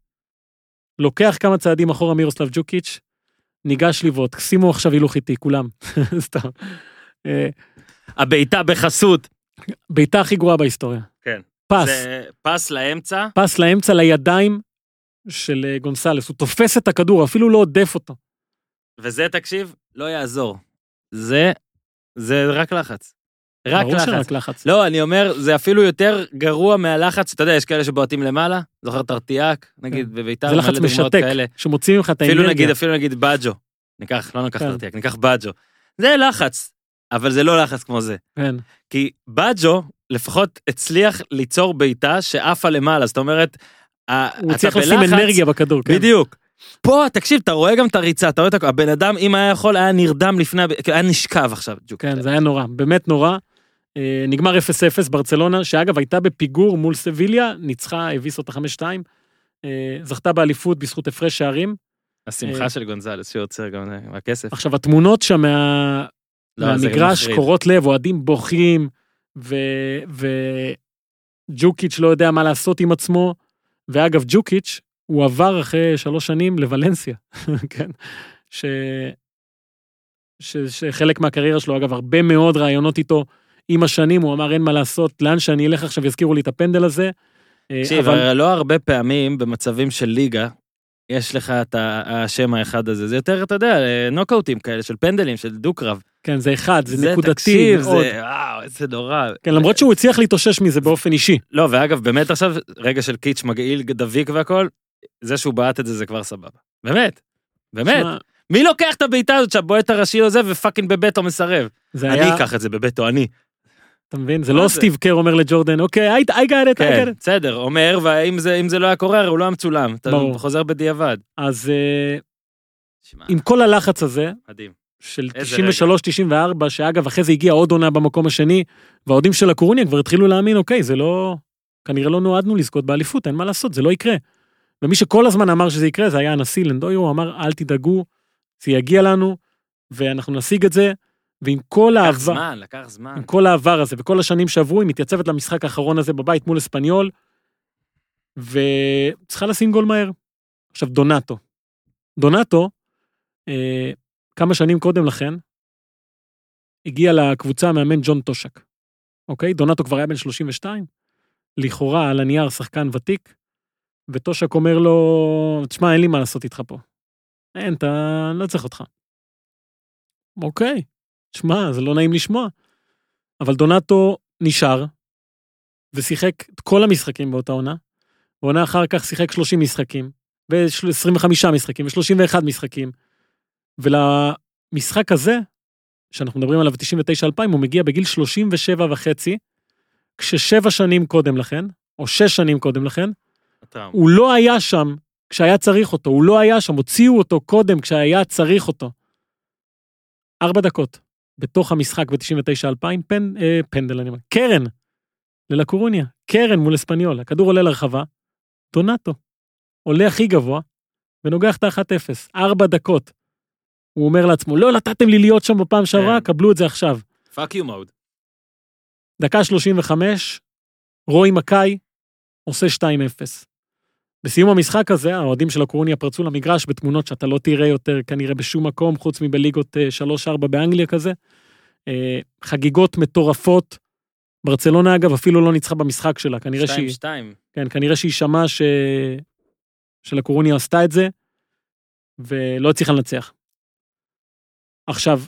לוקח כמה צעדים אחורה מירוסלב ג'וקיץ', ניגש לבעוט, שימו עכשיו הילוך איתי, כולם. (laughs) סתם. אה, הבעיטה בחסות. בעיטה הכי גרועה בהיסטוריה. כן. פס. זה פס לאמצע. פס לאמצע לידיים של אה, גונסלס, הוא תופס את הכדור, אפילו לא הודף אותו. וזה, תקשיב, לא יעזור. זה, זה רק לחץ. רק ברור לחץ. שרק לחץ. לא, אני אומר, זה אפילו יותר גרוע מהלחץ, אתה יודע, יש כאלה שבועטים למעלה, זוכר טרטיאק, נגיד, בביתר, כן. זה לחץ משתק, כאלה. שמוציאים לך את אפילו האנרגיה. נגיד, אפילו נגיד בג'ו. ניקח, לא ניקח כן. טרטיאק, ניקח בג'ו. זה לחץ, אבל זה לא לחץ כמו זה. כן, כי בג'ו לפחות הצליח ליצור בעיטה שעפה למעלה, זאת אומרת, הוא הצליח לשים אנרגיה בכדור, כן. בדיוק. פה, תקשיב, אתה רואה גם את הריצה, אתה רואה את הכ... הבן אדם, אם היה יכול, היה נרדם לפני, היה נשכב עכשיו. כן, זה היה נורא, באמת נורא. אה, נגמר 0-0 ברצלונה, שאגב הייתה בפיגור מול סביליה, ניצחה, הביס אותה 5-2, אה, זכתה באליפות בזכות הפרש שערים. אה. השמחה של גונזלס שיוצר גם זה, מהכסף. עכשיו, התמונות שם מה... לא, מהמגרש. קורות לב, אוהדים בוכים, וג'וקיץ' לא יודע מה לעשות עם עצמו. ואגב, ג'וקיץ', הוא עבר אחרי שלוש שנים לוולנסיה, (laughs) כן? ש... ש... שחלק מהקריירה שלו, אגב, הרבה מאוד רעיונות איתו עם השנים, הוא אמר, אין מה לעשות, לאן שאני אלך עכשיו יזכירו לי את הפנדל הזה. אה, תקשיב, אבל. לא הרבה פעמים במצבים של ליגה, יש לך את השם האחד הזה, זה יותר, אתה יודע, נוקאוטים כאלה של פנדלים, של דו-קרב. כן, זה אחד, זה, נקודתי תקשיב, מאוד. זה, וואו, איזה נורא. כן, למרות שהוא הצליח להתאושש מזה באופן אישי. לא, ואגב, באמת עכשיו, רגע של קיץ' מגעיל, דביק והכל, זה שהוא בעט את זה, זה כבר סבבה. באמת, באמת. שמע, מי לוקח את הבעיטה הזאת שהבועט הראשי עוזב ופאקינג בביתו מסרב? זה אני היה, אקח את זה בביתו, אני. אתה מבין? זה לא? סטיב קר אומר לג'ורדן, אוקיי, I got it, I כן, got it. בסדר, אומר, ואם זה לא היה קורה, הרי הוא לא היה מצולם. אתה ברור. חוזר בדיעבד. אז אה, עם כל הלחץ הזה, מדהים. של איזה 93-94, שאגב, אחרי זה הגיעה עוד עונה במקום השני, והאוהדים של הקורוניה כבר התחילו להאמין, אוקיי, זה לא... כנראה לא נועדנו לזכות באליפות, אין מה לעשות, זה לא יקרה. ומי שכל הזמן אמר שזה יקרה, זה היה הנשיא לנדויו, הוא אמר, אל תדאגו, זה יגיע לנו, ואנחנו נשיג את זה, ועם כל לקח האהבה, זמן, לקח זמן. עם כל העבר הזה, וכל השנים שעברו, היא מתייצבת למשחק האחרון הזה בבית מול אספניול, וצריכה לשים גול מהר. עכשיו, דונטו. דונטו, אה, כמה שנים קודם לכן, הגיע לקבוצה המאמן ג'ון טושק. אוקיי? דונטו כבר היה בן 32, לכאורה על הנייר שחקן ותיק, וטושק אומר לו, תשמע, אין לי מה לעשות איתך פה. אין, אתה, לא צריך אותך. אוקיי, תשמע, זה לא נעים לשמוע. אבל דונטו נשאר, ושיחק את כל המשחקים באותה עונה. ועונה אחר כך שיחק 30 משחקים, ו-25 משחקים, ו-31 משחקים. ולמשחק הזה, שאנחנו מדברים עליו ב-99-2000, הוא מגיע בגיל 37 וחצי, כששבע שנים קודם לכן, או שש שנים קודם לכן, הטראומה. הוא לא היה שם כשהיה צריך אותו, הוא לא היה שם, הוציאו אותו קודם כשהיה צריך אותו. ארבע דקות בתוך המשחק ב-99-2000, פנ, אה, פנדל, אני אומר, קרן, ללקורוניה, קרן מול אספניול, הכדור עולה לרחבה, דונאטו, עולה הכי גבוה, ונוגח את ה-1-0, ארבע דקות. הוא אומר לעצמו, לא נתתם לי להיות שם בפעם שעברה, כן. קבלו את זה עכשיו. fuck you mode. דקה 35, רוי מקאיי עושה 2-0. בסיום המשחק הזה, האוהדים של לה קורוניה פרצו למגרש בתמונות שאתה לא תראה יותר כנראה בשום מקום, חוץ מבליגות אה, 3-4 באנגליה כזה. אה, חגיגות מטורפות. ברצלונה אגב אפילו לא ניצחה במשחק שלה, כנראה שהיא, 2-2. כן, כנראה שהיא שמעה ש... שלקורוניה עשתה את זה, ולא הצליחה לנצח. עכשיו,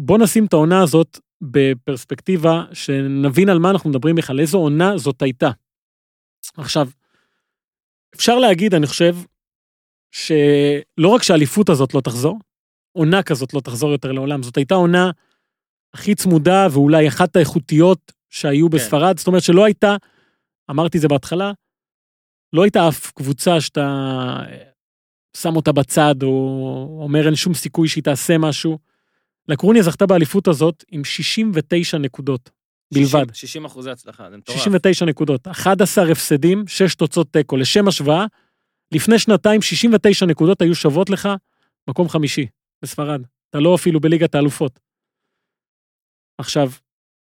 בוא נשים את העונה הזאת בפרספקטיבה, שנבין על מה אנחנו מדברים בכלל, איזו עונה זאת הייתה. עכשיו, אפשר להגיד, אני חושב, שלא רק שהאליפות הזאת לא תחזור, עונה כזאת לא תחזור יותר לעולם, זאת הייתה עונה הכי צמודה ואולי אחת האיכותיות שהיו כן. בספרד, זאת אומרת שלא הייתה, אמרתי זה בהתחלה, לא הייתה אף קבוצה שאתה שם אותה בצד או אומר אין שום סיכוי שהיא תעשה משהו. לקרוניה זכתה באליפות הזאת עם 69 נקודות בלבד. 60 אחוזי הצלחה, זה מטורף. 69 נקודות, 11 הפסדים, 6 תוצאות תיקו. לשם השוואה, לפני שנתיים 69 נקודות היו שוות לך מקום חמישי בספרד. אתה לא אפילו בליגת האלופות. עכשיו,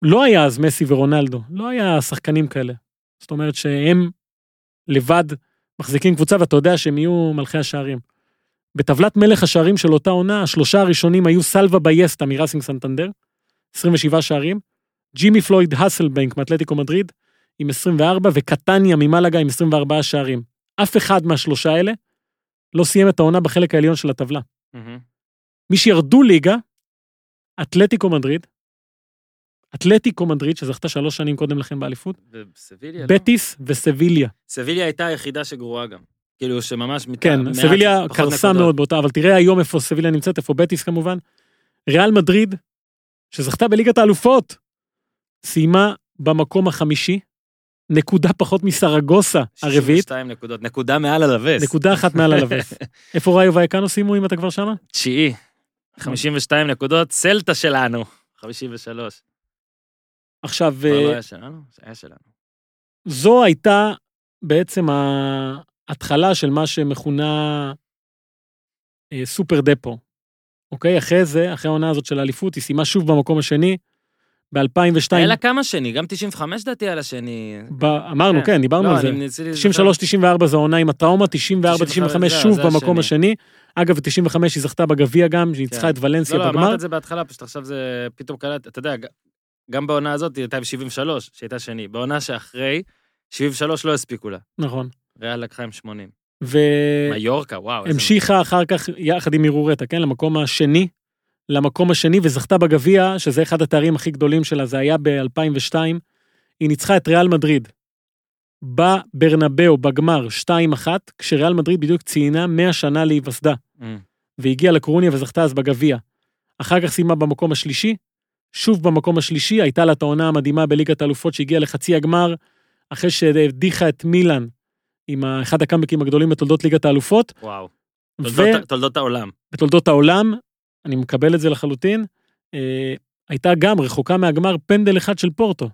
לא היה אז מסי ורונלדו, לא היה שחקנים כאלה. זאת אומרת שהם לבד מחזיקים קבוצה ואתה יודע שהם יהיו מלכי השערים. בטבלת מלך השערים של אותה עונה, השלושה הראשונים היו סלווה בייסטה מראסינג סנטנדר, 27 שערים, ג'ימי פלויד האסלבנק מאתלטיקו מדריד עם 24 וקטניה ממלגה עם 24 שערים. אף אחד מהשלושה האלה לא סיים את העונה בחלק העליון של הטבלה. מהמם. מי שירדו ליגה, אתלטיקו מדריד, אתלטיקו מדריד שזכתה שלוש שנים קודם לכן באליפות, וסביליה, לא? בטיס וסביליה. סביליה הייתה היחידה שגרועה גם. כאילו שממש... כן, מעט- סביליה קרסה. מאוד באותה, אבל תראה היום איפה סביליה נמצאת, איפה בטיס כמובן. ריאל מדריד, שזכתה בליגת האלופות, סיימה במקום החמישי, נקודה פחות מסרגוסה הרביעית, 62 נקודות, נקודה מעל הלווס. נקודה אחת מעל הלווס. (laughs) איפה ראיו וייקנו סיימו אם אתה כבר שמה? תשיעי. 52 נקודות, סלטה שלנו. 53. עכשיו, כבר לא אה, היה שלנו? זה היה שלנו. זו הייתה בעצם ההתחלה של מה שמכונה אה, סופר דפו. אוקיי? אחרי זה, אחרי העונה הזאת של האליפות, היא סיימה שוב במקום השני. ב-2002, היה לה כמה שני? גם 95 דעתי על השני. אמרנו, כן, דיברנו לא, על זה. אני ניסיתי לזכר. 93-94 זה העונה עם הטראומה, 94-95 95 שוב במקום השני. אגב, ב-95 היא זכתה בגביע גם, שהיא ניצחה כן. את ולנסיה לא, לא, בגמר. אמרת את זה בהתחלה, פשוט עכשיו זה פתאום קלט, אתה יודע, גם בעונה הזאת היא הייתה ב-73, שהייתה שני. בעונה שאחרי, 73 לא הספיקו לה. נכון. ריאל לקחה עם 80. והמשיכה מיורקה, וואו. איזה- אחר כך, יחד עם ערעורטה, כן, למקום השני, למקום השני וזכתה בגביע, שזה אחד התארים הכי גדולים שלה, זה היה ב-2002. היא ניצחה את ריאל מדריד בברנבאו בגמר 2-1, כשריאל מדריד בדיוק ציינה 100 שנה להיווסדה, אמ, והגיעה לקורוניה וזכתה אז בגביע. אחר כך סיימה במקום השלישי, שוב במקום השלישי, הייתה לה את העונה המדהימה בליגת האלופות שהגיעה לחצי הגמר, אחרי שהדיחה את מילאן עם אחד הקאמבקים הגדולים בתולדות ליגת האלופות, וואו. ו- תולדות- תולדות העולם. בתולדות העולם, אני מקבל את זה לחלוטין, אה, הייתה גם רחוקה מהגמר פנדל אחד של פורטו.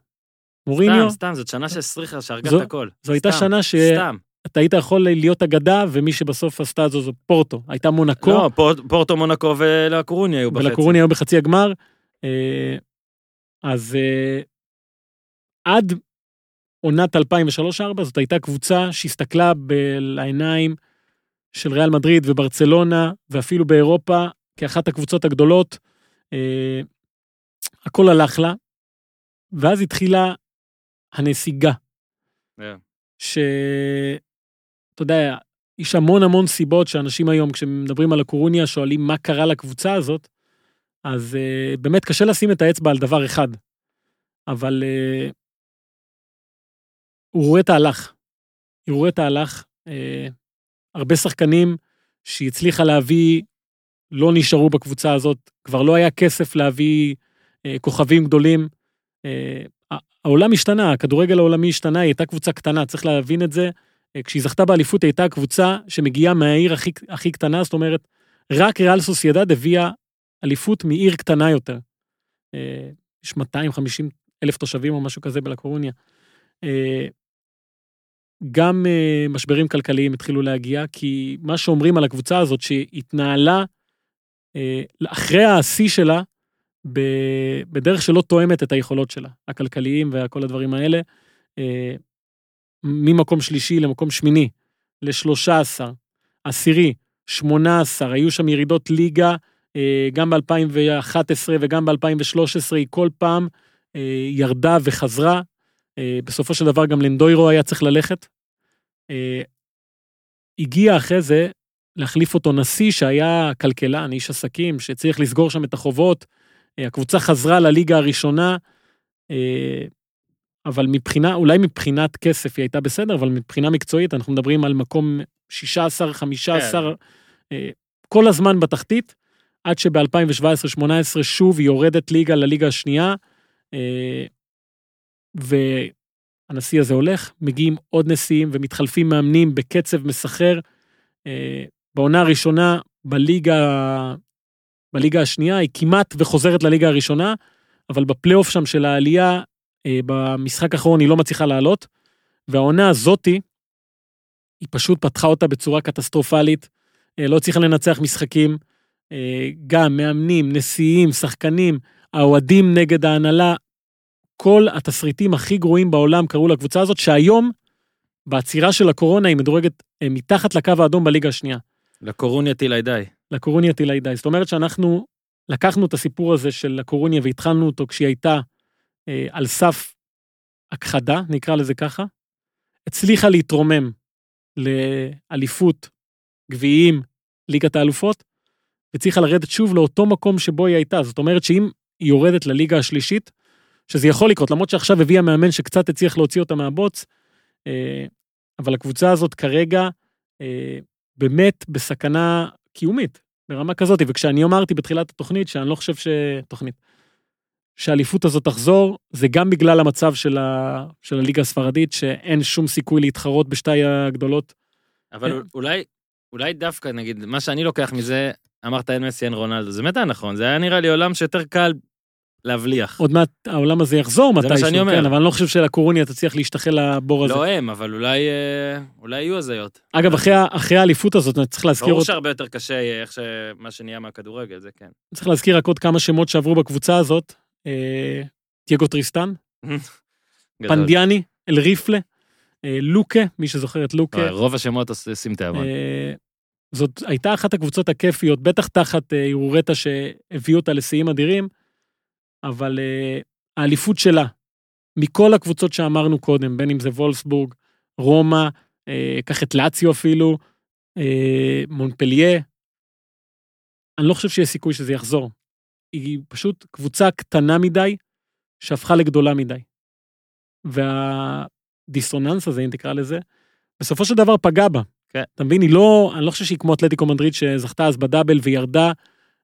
מוריניו, סתם, סתם, זאת שנה שהסריחה, שהרגה זו- את הכל. זו הייתה סתם, שנה שאתה סתם. היית יכול להיות אגדה, ומי שבסוף עשתה זה זו פורטו. הייתה מונקו, לא, פורט- פורטו, מונקו ולקורוניה היו בחצי. ולקורוניה היו בחצי הגמר. אה, אז אה, עד עונת 2003-2004 זאת הייתה קבוצה שהסתכלה ב- לעיניים של ריאל מדריד וברצלונה, ואפילו באירופה, כאחת הקבוצות הגדולות. אה, הכל הלך לה, ואז התחילה הנסיגה. כן. ש... אתה יודע, יש המון המון סיבות שאנשים היום, כשמדברים על הקורוניה, שואלים מה קרה לקבוצה הזאת, אז uh, באמת קשה לשים את האצבע על דבר אחד. אבל uh, אורטה הלך. אורטה הלך. Uh, הרבה שחקנים שהיא הצליחה להביא לא נשארו בקבוצה הזאת, כבר לא היה כסף להביא uh, כוכבים גדולים. Uh, העולם השתנה, הכדורגל העולמי השתנה, היא הייתה קבוצה קטנה, צריך להבין את זה. אה, כשהיא זכתה באליפות, הייתה קבוצה שמגיעה מהעיר הכי, הכי קטנה, זאת אומרת, רק ריאל סוסיידד הביאה אליפות מעיר קטנה יותר. אה, יש 250 אלף תושבים או משהו כזה בלקורוניה. אה, גם אה, משברים כלכליים התחילו להגיע, כי מה שאומרים על הקבוצה הזאת, שהתנהלה אה, אחרי השיא שלה, בדרך שלא תואמת את היכולות שלה, הכלכליים וכל הדברים האלה. אה, ממקום שלישי למקום שמיני, ל-13, עשירי, 18, היו שם ירידות ליגה, אה, גם ב-2011 וגם ב-2013, היא כל פעם אה, ירדה וחזרה. אה, בסופו של דבר גם לנדוירו היה צריך ללכת. אה, הגיע אחרי זה להחליף אותו נשיא שהיה כלכלן, איש עסקים, שצריך לסגור שם את החובות. אה, הקבוצה חזרה לליגה הראשונה, אה, אבל מבחינה, אולי מבחינת כסף היא הייתה בסדר, אבל מבחינה מקצועית אנחנו מדברים על מקום 16, 15, אה, כל הזמן בתחתית, עד שב-2017-2018 שוב היא יורדת ליגה לליגה השנייה, והנשיא הזה הולך, מגיעים עוד נשיאים ומתחלפים מאמנים בקצב מסחר. בעונה הראשונה בליגה, בליגה השנייה היא כמעט וחוזרת לליגה הראשונה, אבל בפלייאוף שם של העלייה, אה, במשחק האחרון היא לא מצליחה לעלות, והעונה הזאתי, היא פשוט פתחה אותה בצורה קטסטרופלית, אה, לא הצליחה לנצח משחקים, אה, גם מאמנים, נשיאים, שחקנים, האוהדים נגד ההנהלה, כל התסריטים הכי גרועים בעולם קרו לקבוצה הזאת, שהיום, בעצירה של הקורונה, היא מדורגת מתחת לקו האדום בליגה השנייה. לקורוניה טילי די. לקורוניה טילי די. זאת אומרת שאנחנו לקחנו את הסיפור הזה של הקורוניה והתחלנו אותו כשהיא הייתה אה, על סף הכחדה, נקרא לזה ככה, הצליחה להתרומם לאליפות, גביעים, ליגת האלופות, והצליחה לרדת שוב לאותו מקום שבו היא הייתה. זאת אומרת שאם היא יורדת לליגה השלישית, שזה יכול לקרות, למרות שעכשיו הביאה מאמן שקצת הצליח להוציא אותה מהבוץ, אה, אבל הקבוצה הזאת כרגע אה, באמת בסכנה קיומית, ברמה כזאת, וכשאני אמרתי בתחילת התוכנית שאני לא חושב ש... תוכנית. שהאליפות הזאת תחזור, זה גם בגלל המצב של, ה... של הליגה הספרדית, שאין שום סיכוי להתחרות בשתי הגדולות. אבל כן. אולי, אולי דווקא, נגיד, מה שאני לוקח מזה, אמרת אין מסי, אין רונלדו, זה באמת היה נכון, זה היה נראה לי עולם שיותר קל להבליח. עוד מעט העולם הזה יחזור מה מתישהו. כן, אבל אני לא חושב שלקורוניה תצליח להשתחל לבור הזה. לא הם, אבל אולי, אה, אולי יהיו הזיות. אגב, אחרי, אחרי האליפות הזאת, אני צריך להזכיר, ברור שהרבה יותר קשה אה, איך שמה שנהיה מהכדורגל, זה כן. צריך להזכיר רק עוד כמה שמות שעברו בקבוצה הזאת. אה, תיאגו טריסטן, (laughs) גדול. פנדיאני, אל ריפלה, אה, לוקה, מי שזוכר את לוקה. רוב השמות עושים תיאבון. אה, זאת הייתה אחת הקבוצות הכיפיות, בטח תחת אה, אורטה שהביאו אותה לשיאים אדירים, אבל אה, האליפות שלה, מכל הקבוצות שאמרנו קודם, בין אם זה וולסבורג, רומא, אה, קח את לאציו אפילו, אה, מונפליה, אני לא חושב שיש סיכוי שזה יחזור. היא פשוט קבוצה קטנה מדי, שהפכה לגדולה מדי. והדיסוננס הזה, אם תקרא לזה, בסופו של דבר פגע בה. כן. אתה מבין, היא לא, אני לא חושב שהיא כמו אתלטיקו מדריד שזכתה אז בדאבל וירדה,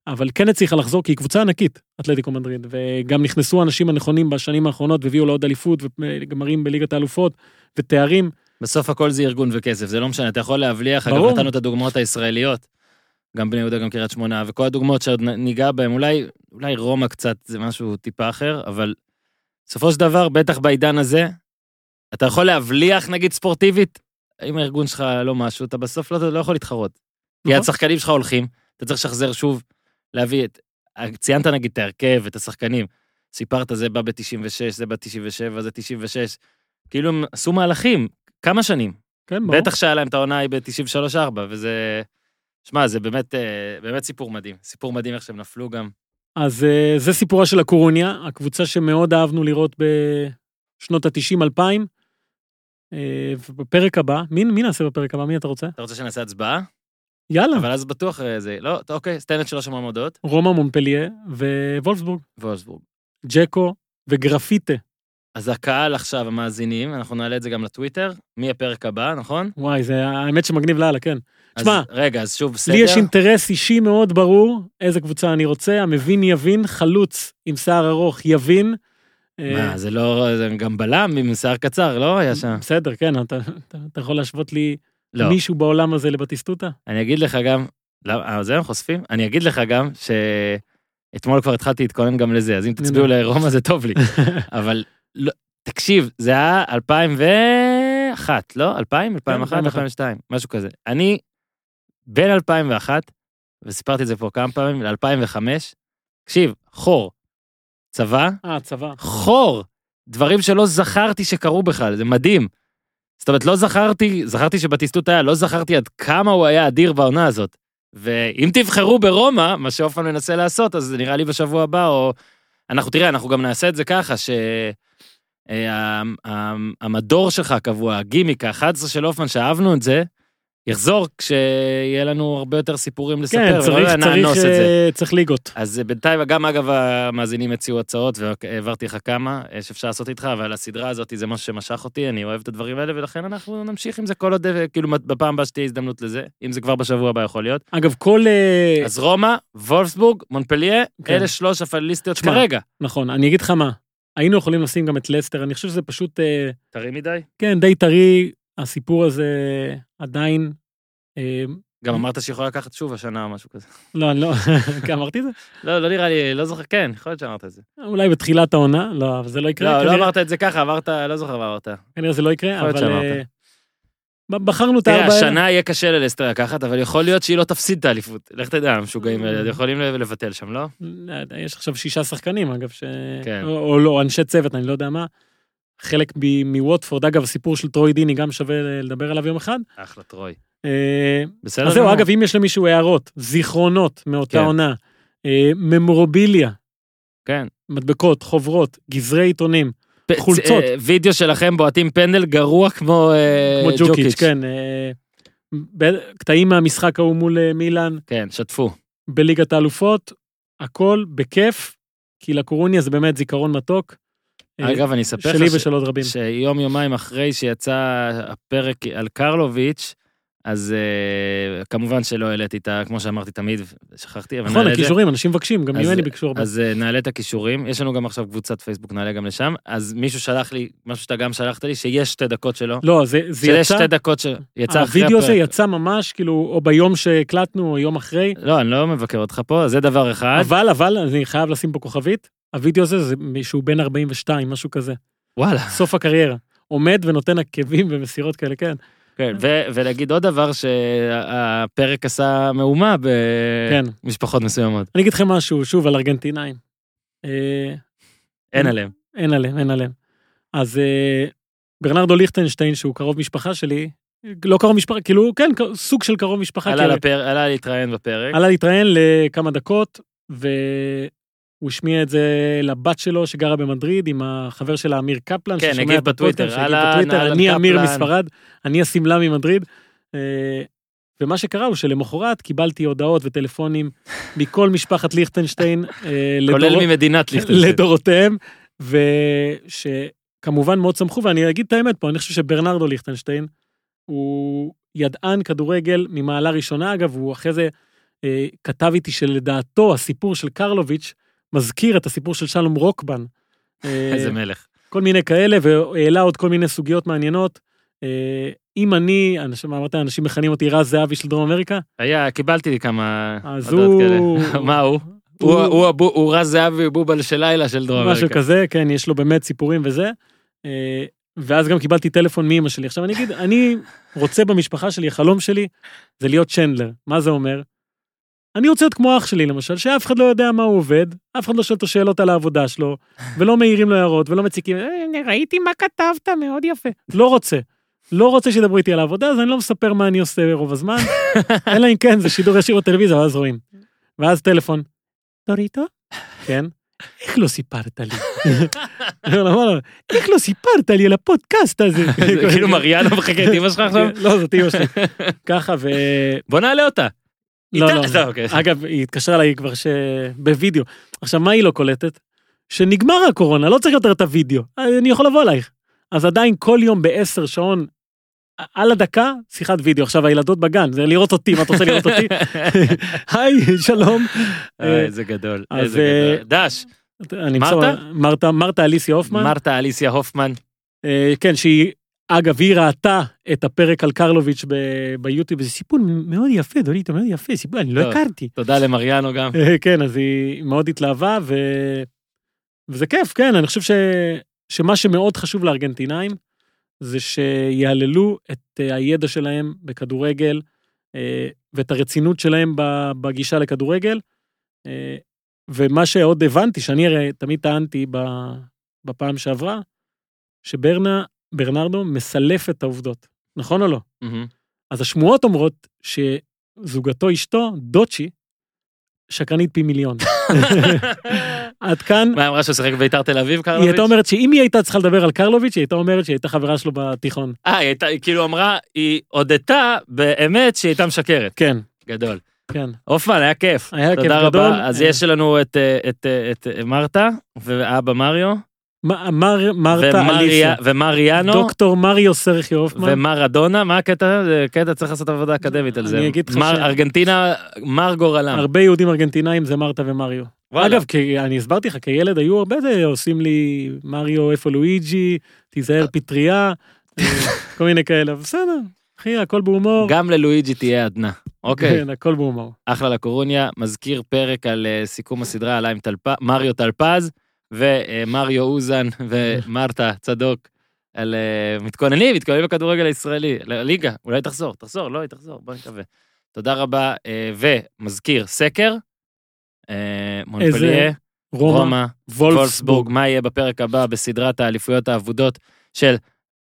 אבל כן הצליחה לחזור, כי היא קבוצה ענקית, אתלטיקו מדריד, וגם נכנסו האנשים הנכונים בשנים האחרונות והביאו לעוד אליפות וגמרים בליגת האלופות ותארים. בסוף הכל זה ארגון וכסף, זה לא משנה, אתה יכול להבליח, אגב ברור. נתנו את הדוגמאות הישראליות, גם בני יהודה, גם קריית שמונה, וכל הדוגמאות שעוד ניגע בהן, אולי, אולי רומא קצת זה משהו טיפה אחר, אבל בסופו של דבר, בטח בעידן הזה, אתה יכול להבליח נגיד ספורטיבית, אם הארגון שלך לא משהו, אתה בסוף לא, לא יכול להתחרות. כי נכון. השחקנים שלך הולכים, אתה צריך לשחזר שוב, להביא את... ציינת נגיד את ההרכב, את השחקנים, סיפרת זה בא ב-96, זה ב-97, זה 96, כאילו הם עשו מהלכים, כמה שנים. כן, ברור. בטח שהיה להם את העונה היא ב-93-4, וזה... שמע, זה באמת, אה, באמת סיפור מדהים. סיפור מדהים איך שהם נפלו גם. אז אה, זה סיפורה של הקורוניה, הקבוצה שמאוד אהבנו לראות בשנות ה-90-2000. ובפרק הבא, מי, מי נעשה בפרק הבא? מי אתה רוצה? אתה רוצה שנעשה הצבעה? יאללה, אבל אז בטוח אה, זה... לא, אוקיי, תן את שלוש המועמדות. רומא מונפליה ווולפסבורג, וולסבורג. ג'קו וגרפיטה. אז הקהל עכשיו, המאזינים, אנחנו נעלה את זה גם לטוויטר, מהפרק הבא, נכון? וואי, זה האמת שמגניב לאללה, כן. תשמע, רגע, אז שוב, סדר. לי יש אינטרס אישי מאוד ברור איזה קבוצה אני רוצה, המבין יבין, חלוץ עם שיער ארוך יבין. אה, מה, זה לא... זה גם בלם עם שיער קצר, לא היה שם? בסדר, כן, אתה, אתה, אתה יכול להשוות לי לא. מישהו בעולם הזה לבטיסטוטה? אני אגיד לך גם... למה, אה, זה הם חושפים? אני אגיד לך גם שאתמול כבר התחלתי להתכונן גם לזה, אז אם תצביעו. לרומא זה טוב לי. (laughs) אבל לא, תקשיב, זה היה 2001, לא? 2000? 2001? 2001. 2002, משהו כזה. אני בין 2001, וסיפרתי את זה פה כמה פעמים, ל-2005, תקשיב, חור, צבא, אה, צבא. חור, דברים שלא זכרתי שקרו בכלל, זה מדהים. זאת אומרת, לא זכרתי, זכרתי שבטיסטות היה, לא זכרתי עד כמה הוא היה אדיר בעונה הזאת. ואם תבחרו ברומא, מה שאופן מנסה לעשות, אז נראה לי בשבוע הבא, או... אנחנו, תראה, אנחנו גם נעשה את זה ככה, ש... אה, המדור שלך הקבוע, הגימיק, ה-11 של אופן, שאהבנו את זה, יחזור כשיהיה לנו הרבה יותר סיפורים לספר, כן, ולא צריך, צריך, נאנוס את זה. אה, צריך ליגות. אז בינתיים, גם אגב המאזינים הציעו הצעות, והעברתי לך כמה אה, שאפשר לעשות איתך, אבל הסדרה הזאת זה משהו שמשך אותי, אני אוהב את הדברים האלה, ולכן אנחנו נמשיך עם זה כל עוד, אה, כאילו בפעם הבאה שתהיה הזדמנות לזה, אם זה כבר בשבוע הבא יכול להיות. אגב, כל... אה, אז רומא, וולפסבורג, מונפליה, כן. אלה שלוש הפליסטיות כרגע. נכון, אני אגיד לך מה, היינו יכולים לשים גם את לסטר, אני חושב שזה פשוט, אה, טרי מדי. כן, די טרי, הסיפור הזה עדיין... אה, גם אמרת שיכולה לקחת שוב השנה או משהו כזה. לא, אני לא, (laughs) כן, אמרתי את זה? לא, לא נראה לי, לא זוכר, כן, יכול להיות שאמרת את זה. אולי בתחילת העונה, לא, אבל זה לא יקרה. לא, לא אמרת את זה ככה, אמרת, לא זוכר מה אמרת. כנראה זה לא יקרה, יכול להיות אבל... שאמרת. אה, בחרנו את הארבע האלה. השנה יהיה קשה ללסטר לקחת, אבל יכול להיות שהיא לא תפסיד את האליפות. לך תדע, המשוגעים האלה, יכולים לבטל שם, לא? לא יש עכשיו שישה שחקנים, אגב, ש... כן. או לא, אנשי צוות, אני לא יודע מה. חלק מווטפורד, אגב, הסיפור של טרוי דיני גם שווה לדבר עליו יום אחד. אחלה טרוי. אה, בסדר? אז זהו. אגב, אם יש למישהו הערות, זיכרונות מאותה כן. עונה, אה, ממורביליה, כן. מדבקות, חוברות, גזרי עיתונים, חולצות. אה, וידאו שלכם בועטים פנדל גרוע כמו ג'וקיץ', כן. קטעים מהמשחק ההוא מול מילאן, כן, שתפו. בליגת האלופות, הכל בכיף, כי לקורוניה זה באמת זיכרון מתוק. אגב, אני אספר שלי לך ש- ושל עוד רבים. שיום יומיים אחרי שיצא הפרק על קרלוביץ', אז אה, כמובן שלא העליתי את ה... כמו שאמרתי תמיד, שכחתי, אבל נכון, נעלה את זה. הכישורים, אנשים מבקשים, גם ממני ביקשו הרבה. אז אה, נעלה את הכישורים, יש לנו גם עכשיו קבוצת פייסבוק, נעלה גם לשם, אז מישהו שלח לי, משהו שאתה גם שלחת לי, שיש שתי דקות שלו. לא, זה זה שיש יצא, שתי דקות שיצא אחרי הווידאו הזה הפרק. יצא ממש, כאילו, או ביום שהקלטנו, או יום אחרי, לא, אני לא מבקר אותך פה, זה דבר אחד. אבל, אבל, אני חייב לשים פה כוכבית, הווידאו הזה זה מישהו בן 42, משהו כזה, וואלה. סוף הקריירה. עומד ונותן עקבים ומסירות כאלה, כן. כן, ו- ולהגיד עוד דבר, שהפרק עשה מהומה כן. במשפחות מסוימות. אני אגיד לכם משהו, שוב, על ארגנטינאים. אה, אין עליהם. אין עליהם, אין עליהם. אז אה, ברנרדו ליכטנשטיין, שהוא קרוב משפחה שלי, לא קרוב משפחה, כאילו, כן, סוג של קרוב משפחה. עלה לפר- עלה להתראיין בפרק. עלה להתראיין לכמה דקות, והוא השמיע את זה לבת שלו שגרה במדריד עם החבר שלה אמיר קפלן, כן, ששומע נגיד את בטוויטר, בטוויטר, אני אמיר קפלן." מספרד, אני השמלה ממדריד. אה, ומה שקרה הוא שלמחרת קיבלתי הודעות וטלפונים מכל משפחת ליכטנשטיין, אה, כולל ממדינת (laughs) ליכטנשטיין. לדורותיהם, ושכמובן מאוד שמחו, ואני אגיד את האמת פה, אני חושב שברנרדו ליכטנשטיין הוא ידען כדורגל ממעלה ראשונה, אגב, הוא אחרי זה אה, כתב איתי שלדעתו הסיפור של קרלוביץ' מזכיר את הסיפור של שלום רוקבן. אה, איזה מלך. כל מיני כאלה, והעלה עוד כל מיני סוגיות מעניינות. אה, אם אני, אנשים, אמרת, אנשים מכנים אותי רז זהבי של דרום אמריקה, היה, קיבלתי לי כמה אז הודעות הוא... כאלה. (laughs) מה הוא? הוא- הוא- הוא רז זהבי בובל של לילה של דרום משהו אמריקה. כזה, כן, יש לו באמת סיפורים וזה. אה, ואז גם קיבלתי טלפון מאמא שלי. עכשיו אני אגיד, אני רוצה במשפחה שלי, החלום שלי זה להיות צ'נדלר. מה זה אומר? אני רוצה להיות כמו אח שלי למשל, שאף אחד לא יודע מה הוא עובד, אף אחד לא שואל אותו שאלות על העבודה שלו, ולא מעירים לו הערות, ולא מציקים, "אה, ראיתי מה כתבת, מאוד יפה. לא רוצה. לא רוצה שידברו איתי על העבודה, אז אני לא מספר מה אני עושה רוב הזמן, (laughs) אלא אם כן זה שידור ישיר בטלוויזיה, ואז רואים. ואז טלפון. דוריטו? כן. איך לא סיפרת לי? (laughs) לו, "מה לא? איך לא סיפרת לי על הפודקאסט הזה? זה (laughs) כאילו מריאנו מחכה את אמא שלך עכשיו? לא, זאת אמא שלי. ככה ו... בוא נעלה אותה. לא, לא. (laughs) אוקיי. אגב, היא התקשרה אליי כבר ש... בווידאו. עכשיו, מה היא לא קולטת? שנגמר הקורונה, לא צריך יותר את הווידאו. אני יכול לבוא אלייך. אז עדיין כל יום בעשר שעון, על הדקה, שיחת וידאו. עכשיו, הילדות בגן, זה לראות אותי, מה אתה רוצה לראות אותי? (laughs) היי, שלום. אה, איזה גדול, איזה אה, גדול. דש, מרתה? מרתה, אליסיה הופמן. מרתה אליסיה הופמן. אה, כן, שהיא, אגב, היא ראתה את הפרק על קרלוביץ' ביוטיוב, זה סיפור מאוד יפה, דוליטו, מאוד יפה, סיפור, אני לא. הכרתי. תודה למריאנו גם. אה, כן, אז היא מאוד התלהבה, ו... וזה כיף, כן, אני חושב ש... שמה שמאוד חשוב לארגנטינאים, זה שיהללו את אה, הידע שלהם בכדורגל, אה, ואת הרצינות שלהם בגישה לכדורגל. ומה שעוד הבנתי, שאני הרי תמיד טענתי בפעם שעברה, שברנה, ברנרדו מסלף את העובדות, נכון או לא? מהמם. אז השמועות אומרות שזוגתו אשתו, דוצ'י, שקרנית פי מיליון. (laughs) עד כאן, מה אמרה שהוא שיחק בית"ר תל אביב היא קרלוביץ'? הייתה אומרת שאם היא הייתה צריכה לדבר על קרלוביץ', היא הייתה אומרת שהיא הייתה חברה שלו בתיכון. אה, היא הייתה, היא כאילו אמרה, היא הודתה באמת שהיא הייתה משקרת. כן, גדול. כן. הופמן, היה כיף. היה כיף תודה גדול. רבה. אז יש לנו את, אה, אה, אה, מרתה, ואבא מריו, מר- מרתה אליסיה. ומריאנו, דוקטור מריו סרחיו הופמן. ומרדונה, מה הקטע? זה קטע, צריך לעשות עבודה אקדמית על זה. אני אגיד לך ש- ארגנטינה, מר גורלם. הרבה יהודים ארגנטינאים זה מרתה ומריו. אגב, כי אני הסברתי לך, כילד היו הרבה זה, עושים לי מריו איפה לואיג'י, תיזהר פטריה, אה, כל מיני כאלה, בסדר, אחי, הכל בהומור. גם ללואיג'י תהיה עדנה. אוקיי, כן, הכל בהומור. אחלה לקורוניה, מזכיר פרק על אה, סיכום הסדרה עלה עם מריו טלפז, ומריו אוזן ומרתה צדוק. על אה, מתכוננים, מתכוננים לכדורגל הישראלי, לליגה, אולי תחזור, תחזור, לא, היא תחזור, בוא נקווה. תודה רבה, אה, ומזכיר, סקר, אה, מונפליה, רומא, רומא, וולפסבורג. וולפסבורג, מה יהיה בפרק הבא בסדרת האליפויות האבודות של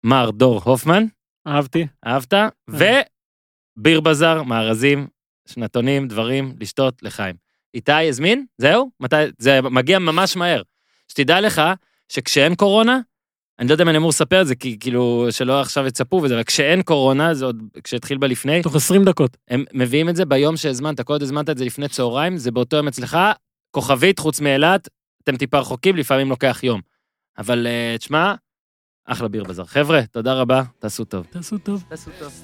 מר דור הופמן, אהבתי. אהבת? וביר בזאר, מארזים, שנתונים, דברים, לשתות, לחיים. איתי הזמין? זהו? מתי? זה מגיע ממש מהר. שתדע לך שכשאין קורונה, אני לא יודע אם אני אמור לספר את זה, כי כאילו, שלא עכשיו יצפו וזה, אבל כשאין קורונה, זה עוד, כשהתחיל בה לפני... תוך 20 דקות. הם מביאים את זה ביום שהזמנת, כל עוד הזמנת את זה לפני צהריים, זה באותו יום אצלך, כוכבית, חוץ מאילת, אתם טיפה רחוקים, לפעמים לוקח יום. אבל uh, תשמע, אחלה ביר בזר. חבר'ה, תודה רבה, תעשו טוב. תעשו טוב. תעשו טוב.